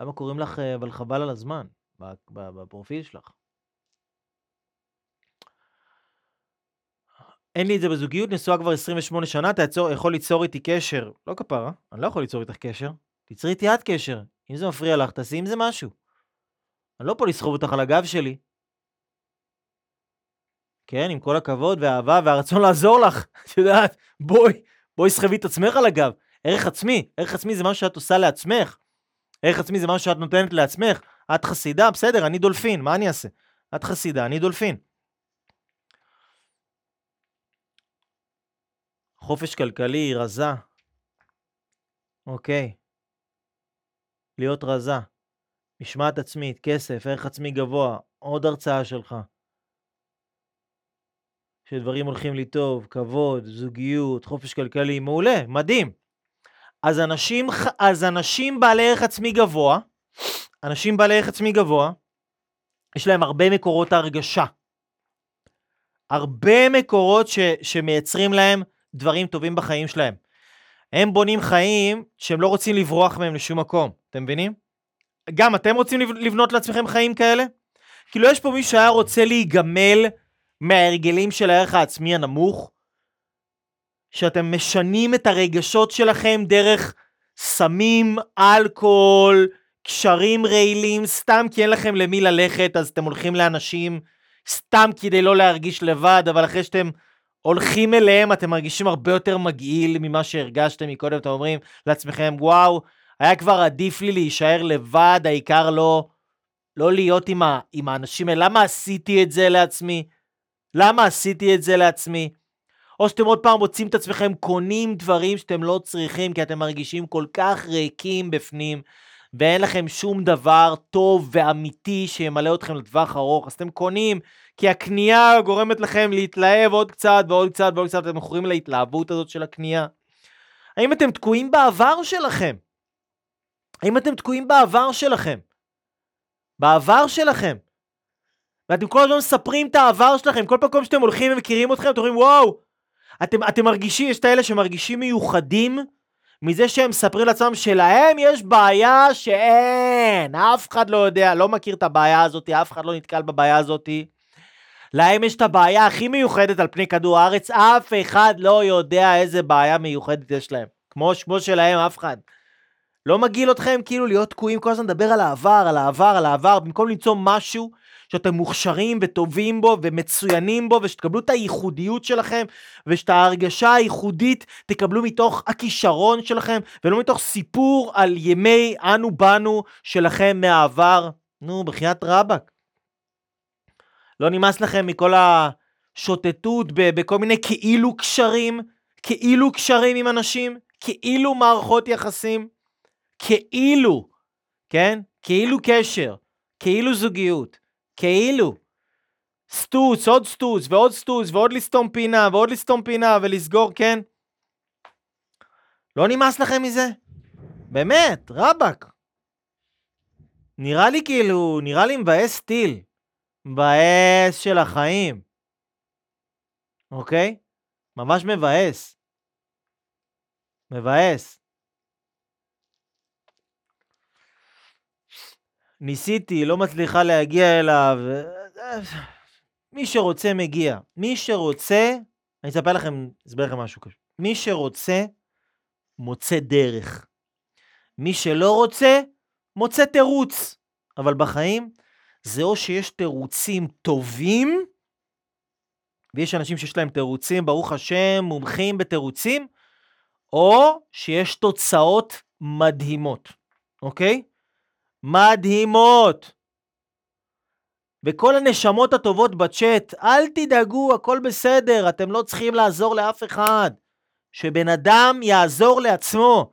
למה קוראים לך, אה, אבל חבל על הזמן, בפרופיל שלך? אין לי את זה בזוגיות, נשואה כבר 28 שנה, אתה יצור, יכול ליצור איתי קשר. לא כפרה, אני לא יכול ליצור איתך קשר. תיצרי איתי את קשר. אם זה מפריע לך, תעשי עם זה משהו. אני לא פה לסחוב אותך על הגב שלי. כן, עם כל הכבוד והאהבה והרצון לעזור לך. את יודעת, בואי, בואי סחבי את עצמך על הגב. ערך עצמי, ערך עצמי זה משהו שאת עושה לעצמך. ערך עצמי זה משהו שאת נותנת לעצמך. את חסידה, בסדר, אני דולפין, מה אני אעשה? את חסידה, אני דולפין. חופש כלכלי, רזה. אוקיי. להיות רזה. משמעת עצמית, כסף, ערך עצמי גבוה, עוד הרצאה שלך. שדברים הולכים לי טוב, כבוד, זוגיות, חופש כלכלי, מעולה, מדהים. אז אנשים, אז אנשים בעלי ערך עצמי גבוה, אנשים בעלי ערך עצמי גבוה, יש להם הרבה מקורות הרגשה. הרבה מקורות ש, שמייצרים להם דברים טובים בחיים שלהם. הם בונים חיים שהם לא רוצים לברוח מהם לשום מקום, אתם מבינים? גם אתם רוצים לבנות לעצמכם חיים כאלה? כאילו יש פה מישהו שהיה רוצה להיגמל מההרגלים של הערך העצמי הנמוך, שאתם משנים את הרגשות שלכם דרך סמים, אלכוהול, קשרים רעילים, סתם כי אין לכם למי ללכת, אז אתם הולכים לאנשים סתם כדי לא להרגיש לבד, אבל אחרי שאתם הולכים אליהם, אתם מרגישים הרבה יותר מגעיל ממה שהרגשתם מקודם, אתם אומרים לעצמכם, וואו, היה כבר עדיף לי להישאר לבד, העיקר לא, לא להיות עם, ה, עם האנשים האלה. למה עשיתי את זה לעצמי? למה עשיתי את זה לעצמי? או שאתם עוד פעם מוצאים את עצמכם קונים דברים שאתם לא צריכים, כי אתם מרגישים כל כך ריקים בפנים, ואין לכם שום דבר טוב ואמיתי שימלא אתכם לטווח ארוך, אז אתם קונים, כי הקנייה גורמת לכם להתלהב עוד קצת ועוד קצת ועוד קצת, אתם מכורים להתלהבות הזאת של הקנייה. האם אתם תקועים בעבר שלכם? האם אתם תקועים בעבר שלכם? בעבר שלכם. ואתם כל הזמן מספרים את העבר שלכם, כל פעם שאתם הולכים ומכירים אתכם, אתם אומרים וואו, אתם, אתם מרגישים, יש את האלה שמרגישים מיוחדים מזה שהם מספרים לעצמם שלהם יש בעיה שאין, אף אחד לא יודע, לא מכיר את הבעיה הזאת, אף אחד לא נתקל בבעיה הזאת. להם יש את הבעיה הכי מיוחדת על פני כדור הארץ, אף אחד לא יודע איזה בעיה מיוחדת יש להם. כמו, כמו שלהם, אף אחד. לא מגעיל אתכם כאילו להיות תקועים כל הזמן לדבר על העבר, על העבר, על העבר, במקום למצוא משהו שאתם מוכשרים וטובים בו ומצוינים בו, ושתקבלו את הייחודיות שלכם, ושאת ההרגשה הייחודית תקבלו מתוך הכישרון שלכם, ולא מתוך סיפור על ימי אנו באנו שלכם מהעבר. נו, בחייאת רבאק. לא נמאס לכם מכל השוטטות בכל מיני כאילו קשרים, כאילו קשרים עם אנשים, כאילו מערכות יחסים, כאילו, כן? כאילו קשר, כאילו זוגיות. כאילו. סטוץ, עוד סטוץ, ועוד סטוץ, ועוד לסתום פינה, ועוד לסתום פינה, ולסגור, כן? לא נמאס לכם מזה? באמת, רבאק. נראה לי כאילו, נראה לי מבאס טיל. מבאס של החיים. אוקיי? ממש מבאס. מבאס. ניסיתי, לא מצליחה להגיע אליו. מי שרוצה מגיע. מי שרוצה, אני אספר לכם, אסביר לכם משהו כזה. מי שרוצה, מוצא דרך. מי שלא רוצה, מוצא תירוץ. אבל בחיים זה או שיש תירוצים טובים, ויש אנשים שיש להם תירוצים, ברוך השם, מומחים בתירוצים, או שיש תוצאות מדהימות, אוקיי? מדהימות. וכל הנשמות הטובות בצ'אט, אל תדאגו, הכל בסדר, אתם לא צריכים לעזור לאף אחד. שבן אדם יעזור לעצמו.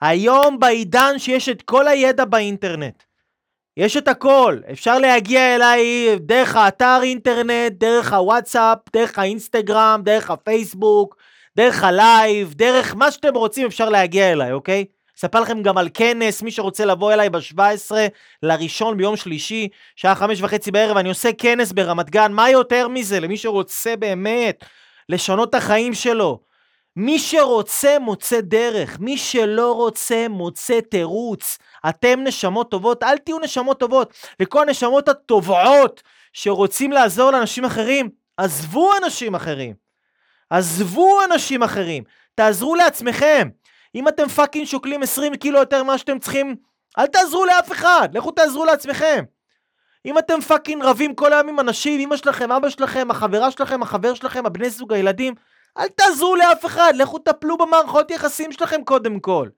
היום בעידן שיש את כל הידע באינטרנט, יש את הכל, אפשר להגיע אליי דרך האתר אינטרנט, דרך הוואטסאפ, דרך האינסטגרם, דרך הפייסבוק, דרך ה live, דרך מה שאתם רוצים אפשר להגיע אליי, אוקיי? אספר לכם גם על כנס, מי שרוצה לבוא אליי ב-17 לראשון ביום שלישי, שעה חמש וחצי בערב, אני עושה כנס ברמת גן, מה יותר מזה למי שרוצה באמת לשנות את החיים שלו? מי שרוצה מוצא דרך, מי שלא רוצה מוצא תירוץ. אתם נשמות טובות, אל תהיו נשמות טובות. וכל הנשמות הטובות שרוצים לעזור לאנשים אחרים, עזבו אנשים אחרים. עזבו אנשים אחרים. תעזרו לעצמכם. אם אתם fucking שוקלים 20 קילו יותר ממה שאתם צריכים, אל תעזרו לאף אחד, לכו תעזרו לעצמכם. אם אתם fucking רבים כל היום עם אנשים, אמא שלכם, אבא שלכם, החברה שלכם, החבר שלכם, הבני זוג, הילדים, אל תעזרו לאף אחד, לכו טפלו במערכות יחסים שלכם קודם כל.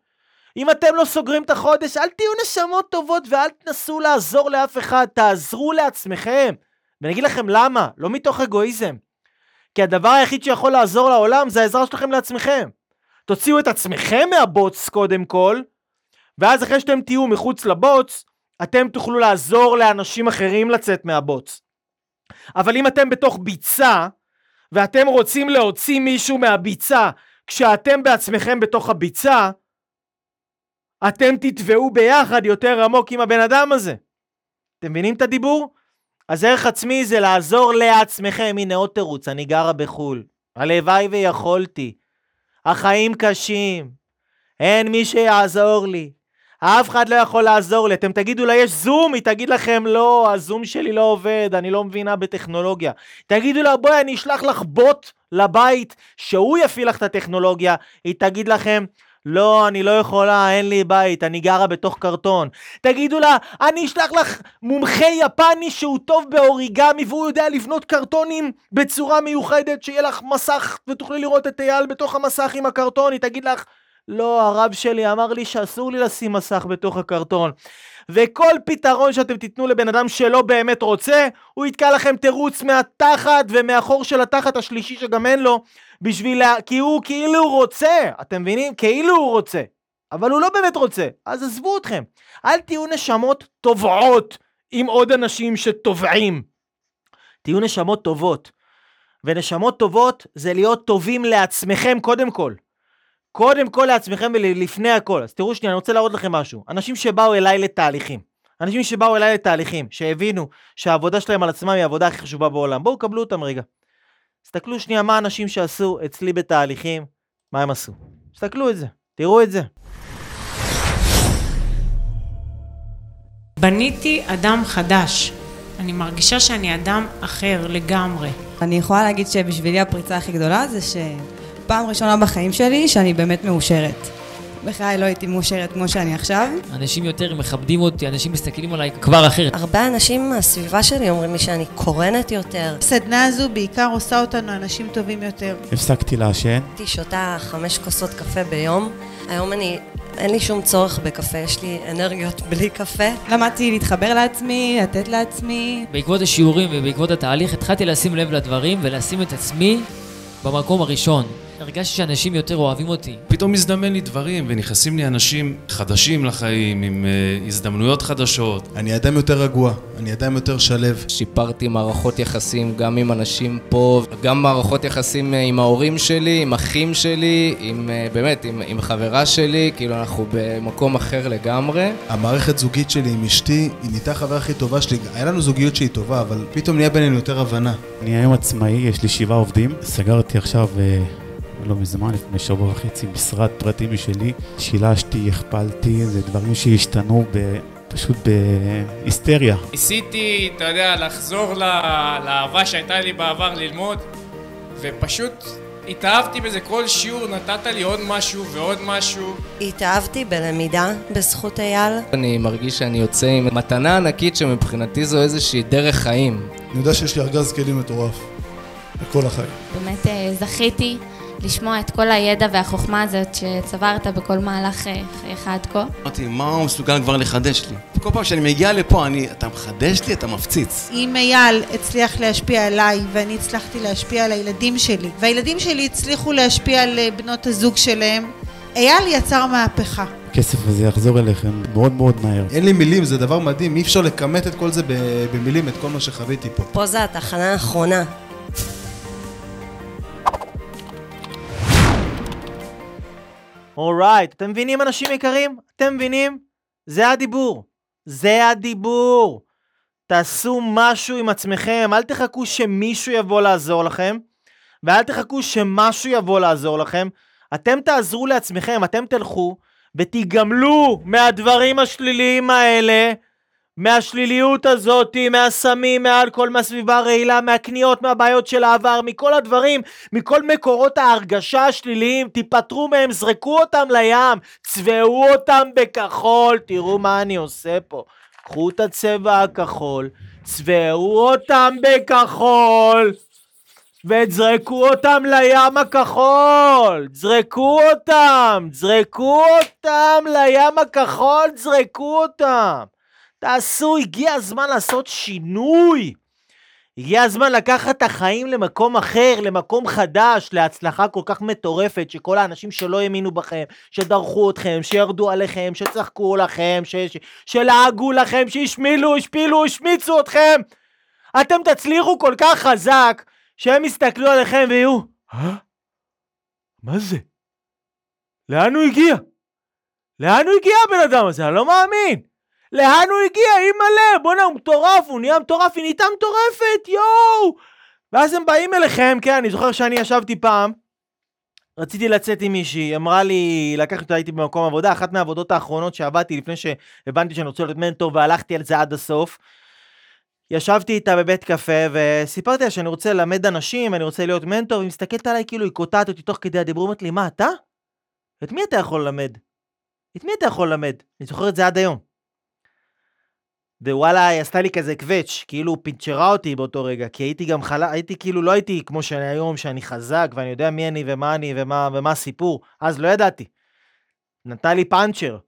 אם אתם לא סוגרים את החודש, אל תהיו נשמות טובות ואל תנסו לעזור לאף אחד, תעזרו לעצמכם. ואני אגיד לכם למה, לא מתוך אגואיזם. כי הדבר היחיד שיכול לעזור לעולם זה העזרה שלכם לעצמכם. תוציאו את עצמכם מהבוץ קודם כל, ואז אחרי שאתם תהיו מחוץ לבוץ, אתם תוכלו לעזור לאנשים אחרים לצאת מהבוץ. אבל אם אתם בתוך ביצה, ואתם רוצים להוציא מישהו מהביצה כשאתם בעצמכם בתוך הביצה, אתם תטבעו ביחד יותר עמוק עם הבן אדם הזה. אתם מבינים את הדיבור? אז ערך עצמי זה לעזור לעצמכם. הנה עוד תירוץ, אני גרה בחו"ל. הלוואי ויכולתי. החיים קשים. אין מי שיעזור לי. אף אחד לא יכול לעזור לי. אתם תגידו לה, יש זום? היא תגיד לכם, לא, הזום שלי לא עובד, אני לא מבינה בטכנולוגיה. תגידו לה, בואי, אני אשלח לך בוט לבית, שהוא יפעיל לך את הטכנולוגיה. היא תגיד לכם, לא, אני לא יכולה, אין לי בית, אני גרה בתוך קרטון. תגידו לה, אני אשלח לך מומחה יפני שהוא טוב באוריגמי והוא יודע לבנות קרטונים בצורה מיוחדת, שיהיה לך מסך ותוכלי לראות את אייל בתוך המסך עם הקרטון. היא תגיד לך, לא, הרב שלי אמר לי שאסור לי לשים מסך בתוך הקרטון. וכל פתרון שאתם תיתנו לבן אדם שלא באמת רוצה, הוא יתקע לכם תירוץ מהתחת ומהחור של התחת השלישי שגם אין לו, בשביל לה... כי הוא כאילו רוצה, אתם מבינים? כאילו הוא רוצה. אבל הוא לא באמת רוצה, אז עזבו אתכם. אל תהיו נשמות טובעות עם עוד אנשים שטובעים. תהיו נשמות טובות. ונשמות טובות זה להיות טובים לעצמכם קודם כל. קודם כל לעצמכם ולפני הכל. אז תראו שנייה, אני רוצה להראות לכם משהו. אנשים שבאו אליי לתהליכים. אנשים שבאו אליי לתהליכים, שהבינו שהעבודה שלהם על עצמם היא העבודה הכי חשובה בעולם. בואו קבלו אותם רגע. תסתכלו שנייה מה אנשים שעשו אצלי בתהליכים, מה הם עשו. תסתכלו את זה, תראו את זה. בניתי אדם חדש. אני מרגישה שאני אדם אחר לגמרי. אני יכולה להגיד שבשבילי הפריצה הכי גדולה זה ש... פעם ראשונה בחיים שלי שאני באמת מאושרת. בחיי לא הייתי מאושרת כמו שאני עכשיו. אנשים יותר מכבדים אותי, אנשים מסתכלים עליי כבר אחרת. הרבה אנשים מהסביבה שלי אומרים לי שאני קורנת יותר. הסדנה הזו בעיקר עושה אותנו אנשים טובים יותר. הפסקתי לעשן. הייתי שותה חמש כוסות קפה ביום. היום אני, אין לי שום צורך בקפה, יש לי אנרגיות בלי קפה. למדתי להתחבר לעצמי, לתת לעצמי. בעקבות השיעורים ובעקבות התהליך התחלתי לשים לב לדברים ולשים את עצמי במקום הראשון. הרגשתי שאנשים יותר אוהבים אותי. פתאום מזדמן לי דברים, ונכנסים לי אנשים חדשים לחיים, עם uh, הזדמנויות חדשות. אני אדם יותר רגוע, אני אדם יותר שלו. שיפרתי מערכות יחסים גם עם אנשים פה, גם מערכות יחסים עם ההורים שלי, עם אחים שלי, עם, באמת, עם, עם חברה שלי, כאילו אנחנו במקום אחר לגמרי. המערכת זוגית שלי עם אשתי, היא נהייתה החברה הכי טובה שלי. היה לנו זוגיות שהיא טובה, אבל פתאום נהיה בינינו יותר הבנה. אני היום עצמאי, יש לי שבעה עובדים. סגרתי עכשיו... לא מזמן, לפני שבוע וחצי, משרד פרטי משלי. שילשתי, הכפלתי, זה דברים שהשתנו ב... פשוט בהיסטריה. ניסיתי, אתה יודע, לחזור לאהבה שהייתה לי בעבר ללמוד, ופשוט התאהבתי בזה, כל שיעור נתת לי עוד משהו ועוד משהו. התאהבתי בלמידה בזכות אייל. אני מרגיש שאני יוצא עם מתנה ענקית שמבחינתי זו איזושהי דרך חיים. אני יודע שיש לי ארגז כלים מטורף, לכל החיים. באמת אה, זכיתי לשמוע את כל הידע והחוכמה הזאת שצברת בכל מהלך אה, חייך עד כה. אמרתי, מה הוא מסוגל כבר לחדש לי? כל פעם שאני מגיע לפה, אני, אתה מחדש לי, אתה מפציץ. אם אייל הצליח להשפיע עליי ואני הצלחתי להשפיע על הילדים שלי, והילדים שלי הצליחו להשפיע על אה, בנות הזוג שלהם, אייל יצר מהפכה. הכסף הזה יחזור אליכם מאוד מאוד מהר. אין לי מילים, זה דבר מדהים, אי אפשר לכמת את כל זה במילים, את כל מה שחוויתי פה. פה זה התחנה האחרונה. אורייט, אתם מבינים אנשים יקרים? אתם מבינים? זה הדיבור. זה הדיבור. תעשו משהו עם עצמכם, אל תחכו שמישהו יבוא לעזור לכם, ואל תחכו שמשהו יבוא לעזור לכם. אתם תעזרו לעצמכם, אתם תלכו ותיגמלו מהדברים השליליים האלה, מהשליליות הזאתי, מהסמים, מהאלכוהול, מהסביבה הרעילה, מהקניות, מהבעיות של העבר, מכל הדברים, מכל מקורות ההרגשה השליליים, תיפטרו מהם, זרקו אותם לים, צבעו אותם בכחול, תראו מה אני עושה פה. קחו את הצבע הכחול, צבעו אותם בכחול, וזרקו אותם לים הכחול, זרקו אותם, זרקו אותם לים הכחול, זרקו אותם. תעשו, הגיע הזמן לעשות שינוי. הגיע הזמן לקחת את החיים למקום אחר, למקום חדש, להצלחה כל כך מטורפת, שכל האנשים שלא האמינו בכם, שדרכו אתכם, שירדו עליכם, שצחקו לכם, ש... ש... שלעגו לכם, שהשמילו, השפילו, השמיצו אתכם. אתם תצליחו כל כך חזק, שהם יסתכלו עליכם ויהיו, אה? מה זה? לאן הוא הגיע? לאן הוא הגיע הבן אדם הזה? אני לא מאמין. לאן הוא הגיע? אימא'לה, בואנה הוא מטורף, הוא נהיה מטורף, היא נהייתה מטורפת, יואו! ואז הם באים אליכם, כן, אני זוכר שאני ישבתי פעם, רציתי לצאת עם מישהי, היא אמרה לי, לקחתי אותה, הייתי במקום עבודה, אחת מהעבודות האחרונות שעבדתי לפני שהבנתי שאני רוצה להיות מנטור והלכתי על זה עד הסוף. ישבתי איתה בבית קפה וסיפרתי לה שאני רוצה ללמד אנשים, אני רוצה להיות מנטור, והיא מסתכלת עליי כאילו היא קוטעת אותי תוך כדי הדיבור, אומרת לי, מה אתה? את מי אתה יכול ללמד? את מי אתה יכול ללמד? אני זוכר את זה עד היום. ווואלה, היא עשתה לי כזה קווץ', כאילו פינצ'רה אותי באותו רגע, כי הייתי גם חלה, הייתי כאילו, לא הייתי כמו שאני היום, שאני חזק, ואני יודע מי אני ומה אני ומה, ומה הסיפור, אז לא ידעתי. נתן לי פאנצ'ר.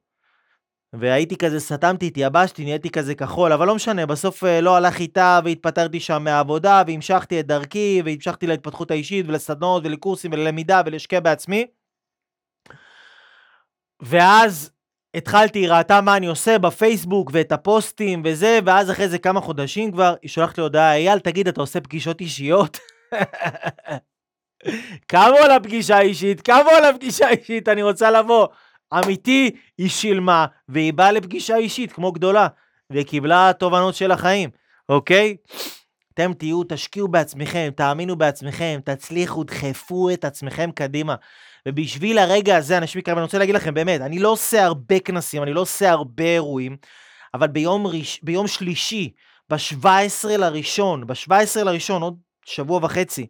והייתי כזה, סתמתי, התייבשתי, נהייתי כזה כחול, אבל לא משנה, בסוף אה, לא הלך איתה, והתפטרתי שם מהעבודה, והמשכתי את דרכי, והמשכתי להתפתחות האישית, ולסדנות, ולקורסים, וללמידה, ולהשקיע בעצמי. ואז התחלתי, היא ראתה מה אני עושה בפייסבוק ואת הפוסטים וזה, ואז אחרי זה כמה חודשים כבר, היא שולחת לי הודעה, אייל, תגיד, אתה עושה פגישות אישיות? כמה עולה פגישה אישית? כמה עולה פגישה אישית? אני רוצה לבוא. אמיתי, היא שילמה, והיא באה לפגישה אישית כמו גדולה, וקיבלה תובנות של החיים, אוקיי? אתם תהיו, תשקיעו בעצמכם, תאמינו בעצמכם, תצליחו, דחפו את עצמכם קדימה. ובשביל הרגע הזה, אנשים יקרים, אני רוצה להגיד לכם, באמת, אני לא עושה הרבה כנסים, אני לא עושה הרבה אירועים, אבל ביום, ראש, ביום שלישי, ב-17 לראשון, ב-17 לראשון, עוד שבוע וחצי,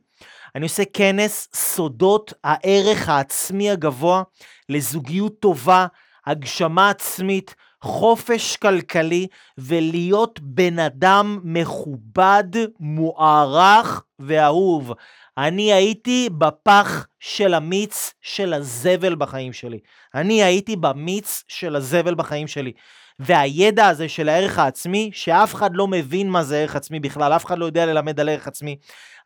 אני עושה כנס סודות הערך העצמי הגבוה לזוגיות טובה, הגשמה עצמית, חופש כלכלי, ולהיות בן אדם מכובד, מוערך ואהוב. אני הייתי בפח של המיץ של הזבל בחיים שלי. אני הייתי במיץ של הזבל בחיים שלי. והידע הזה של הערך העצמי, שאף אחד לא מבין מה זה ערך עצמי בכלל, אף אחד לא יודע ללמד על ערך עצמי.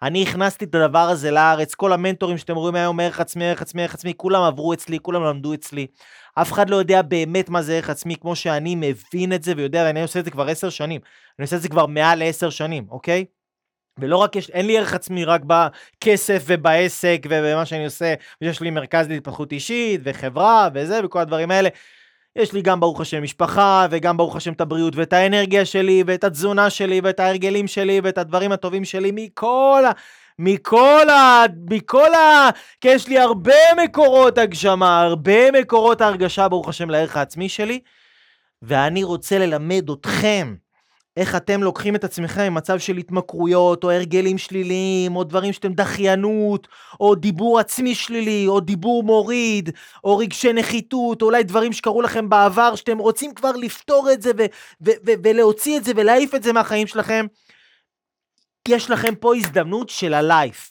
אני הכנסתי את הדבר הזה לארץ, כל המנטורים שאתם רואים היום, ערך עצמי, ערך עצמי, ערך עצמי, כולם עברו אצלי, כולם למדו אצלי. אף אחד לא יודע באמת מה זה ערך עצמי, כמו שאני מבין את זה ויודע, ואני עושה את זה כבר עשר שנים. אני עושה את זה כבר מעל לעשר שנים, אוקיי? ולא רק יש, אין לי ערך עצמי רק בכסף ובעסק ובמה שאני עושה, ויש לי מרכז להתפתחות אישית וחברה וזה וכל הדברים האלה. יש לי גם ברוך השם משפחה, וגם ברוך השם את הבריאות ואת האנרגיה שלי, ואת התזונה שלי, ואת ההרגלים שלי, ואת הדברים הטובים שלי מכל ה... מכל ה... מכל ה... כי יש לי הרבה מקורות הגשמה, הרבה מקורות ההרגשה, ברוך השם, לערך העצמי שלי, ואני רוצה ללמד אתכם איך אתם לוקחים את עצמכם ממצב של התמכרויות, או הרגלים שליליים, או דברים שאתם דחיינות, או דיבור עצמי שלילי, או דיבור מוריד, או רגשי נחיתות, או אולי דברים שקרו לכם בעבר, שאתם רוצים כבר לפתור את זה, ו- ו- ו- ולהוציא את זה, ולהעיף את זה מהחיים שלכם. יש לכם פה הזדמנות של הלייף.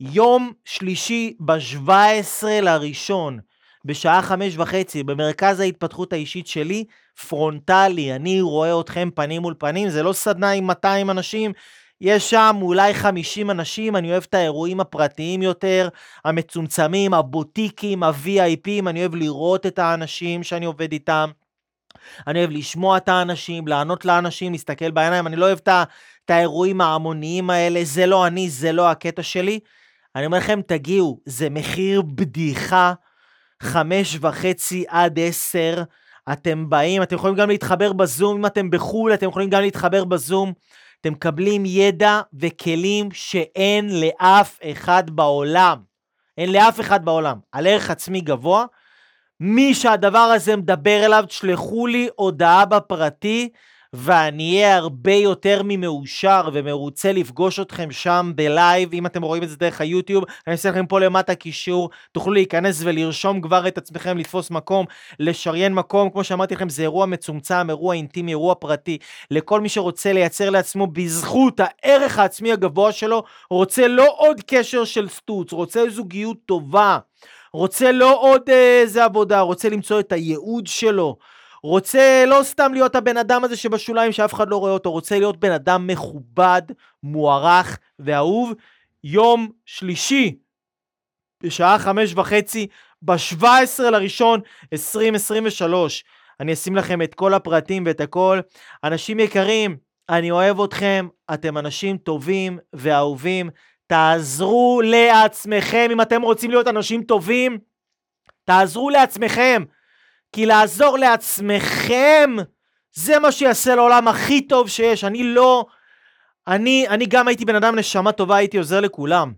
יום שלישי ב-17 לראשון, בשעה חמש וחצי, במרכז ההתפתחות האישית שלי, פרונטלי, אני רואה אתכם פנים מול פנים, זה לא סדנה עם 200 אנשים, יש שם אולי 50 אנשים, אני אוהב את האירועים הפרטיים יותר, המצומצמים, הבוטיקים, ה-VIPים, אני אוהב לראות את האנשים שאני עובד איתם. אני אוהב לשמוע את האנשים, לענות לאנשים, להסתכל בעיניים, אני לא אוהב את, האירועים ההמוניים האלה, זה לא אני, זה לא הקטע שלי. אני אומר לכם, תגיעו, זה מחיר בדיחה, חמש וחצי עד עשר, אתם באים, אתם יכולים גם להתחבר בזום, אם אתם בחו"ל, אתם יכולים גם להתחבר בזום. אתם מקבלים ידע וכלים שאין לאף אחד בעולם. אין לאף אחד בעולם. על ערך עצמי גבוה. מי שהדבר הזה מדבר אליו, תשלחו לי הודעה בפרטי, ואני אהיה הרבה יותר ממאושר ומרוצה לפגוש אתכם שם בלייב. אם אתם רואים את זה דרך היוטיוב, אני אעשה לכם פה למטה קישור, תוכלו להיכנס ולרשום כבר את עצמכם, לתפוס מקום, לשריין מקום. כמו שאמרתי לכם, זה אירוע מצומצם, אירוע אינטימי, אירוע פרטי. לכל מי שרוצה לייצר לעצמו בזכות הערך העצמי הגבוה שלו, רוצה לא עוד קשר של סטוץ, רוצה זוגיות טובה. רוצה לא עוד איזה עבודה, רוצה למצוא את הייעוד שלו, רוצה לא סתם להיות הבן אדם הזה שבשוליים שאף אחד לא רואה אותו, רוצה להיות בן אדם מכובד, מוערך ואהוב. יום שלישי, בשעה חמש וחצי, ב-17 לראשון 2023. אני אשים לכם את כל הפרטים ואת הכל. אנשים יקרים, אני אוהב אתכם, אתם אנשים טובים ואהובים. תעזרו לעצמכם, אם אתם רוצים להיות אנשים טובים, תעזרו לעצמכם. כי לעזור לעצמכם, זה מה שיעשה לעולם הכי טוב שיש. אני לא... אני, אני גם הייתי בן אדם נשמה טובה, הייתי עוזר לכולם.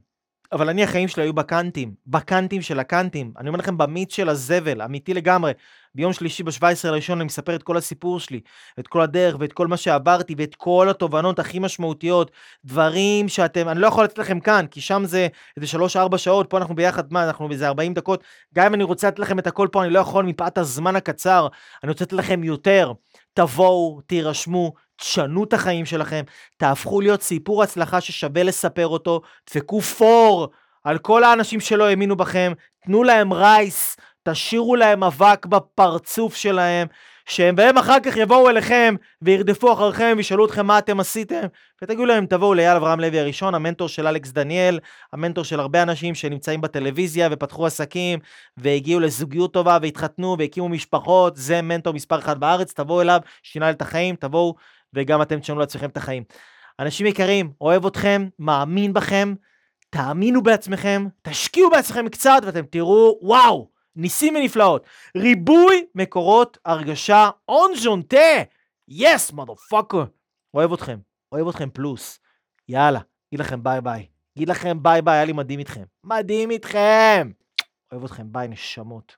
אבל אני, החיים שלי היו בקאנטים. בקאנטים של הקאנטים. אני אומר לכם, במיץ של הזבל, אמיתי לגמרי. ביום שלישי ב-17 לראשון אני מספר את כל הסיפור שלי, את כל הדרך ואת כל מה שעברתי ואת כל התובנות הכי משמעותיות, דברים שאתם, אני לא יכול לתת לכם כאן, כי שם זה איזה 3-4 שעות, פה אנחנו ביחד, מה, אנחנו באיזה 40 דקות, גם אם אני רוצה לתת לכם את הכל פה, אני לא יכול מפאת הזמן הקצר, אני רוצה לתת לכם יותר. תבואו, תירשמו, תשנו את החיים שלכם, תהפכו להיות סיפור הצלחה ששווה לספר אותו, דפקו פור על כל האנשים שלא האמינו בכם, תנו להם רייס, תשאירו להם אבק בפרצוף שלהם, שהם והם אחר כך יבואו אליכם וירדפו אחריכם וישאלו אתכם מה אתם עשיתם, ותגידו להם תבואו לאייל אברהם לוי הראשון, המנטור של אלכס דניאל, המנטור של הרבה אנשים שנמצאים בטלוויזיה ופתחו עסקים והגיעו לזוגיות טובה והתחתנו והקימו משפחות, זה מנטור מספר אחת בארץ, תבואו אליו, שינה את החיים, תבואו וגם אתם תשנו לעצמכם את החיים. אנשים יקרים, אוהב אתכם, מאמין בכם, תאמינו בעצמכם, תשקיעו בעצמכם קצת ואתם תראו, וואו, ניסים ונפלאות. ריבוי מקורות הרגשה און ז'ונטה. yes, motherfucker. אוהב אתכם, אוהב אתכם פלוס. יאללה, אגיד לכם ביי ביי. אגיד לכם ביי ביי, היה לי מדהים איתכם. מדהים איתכם. אוהב אתכם, ביי נשמות.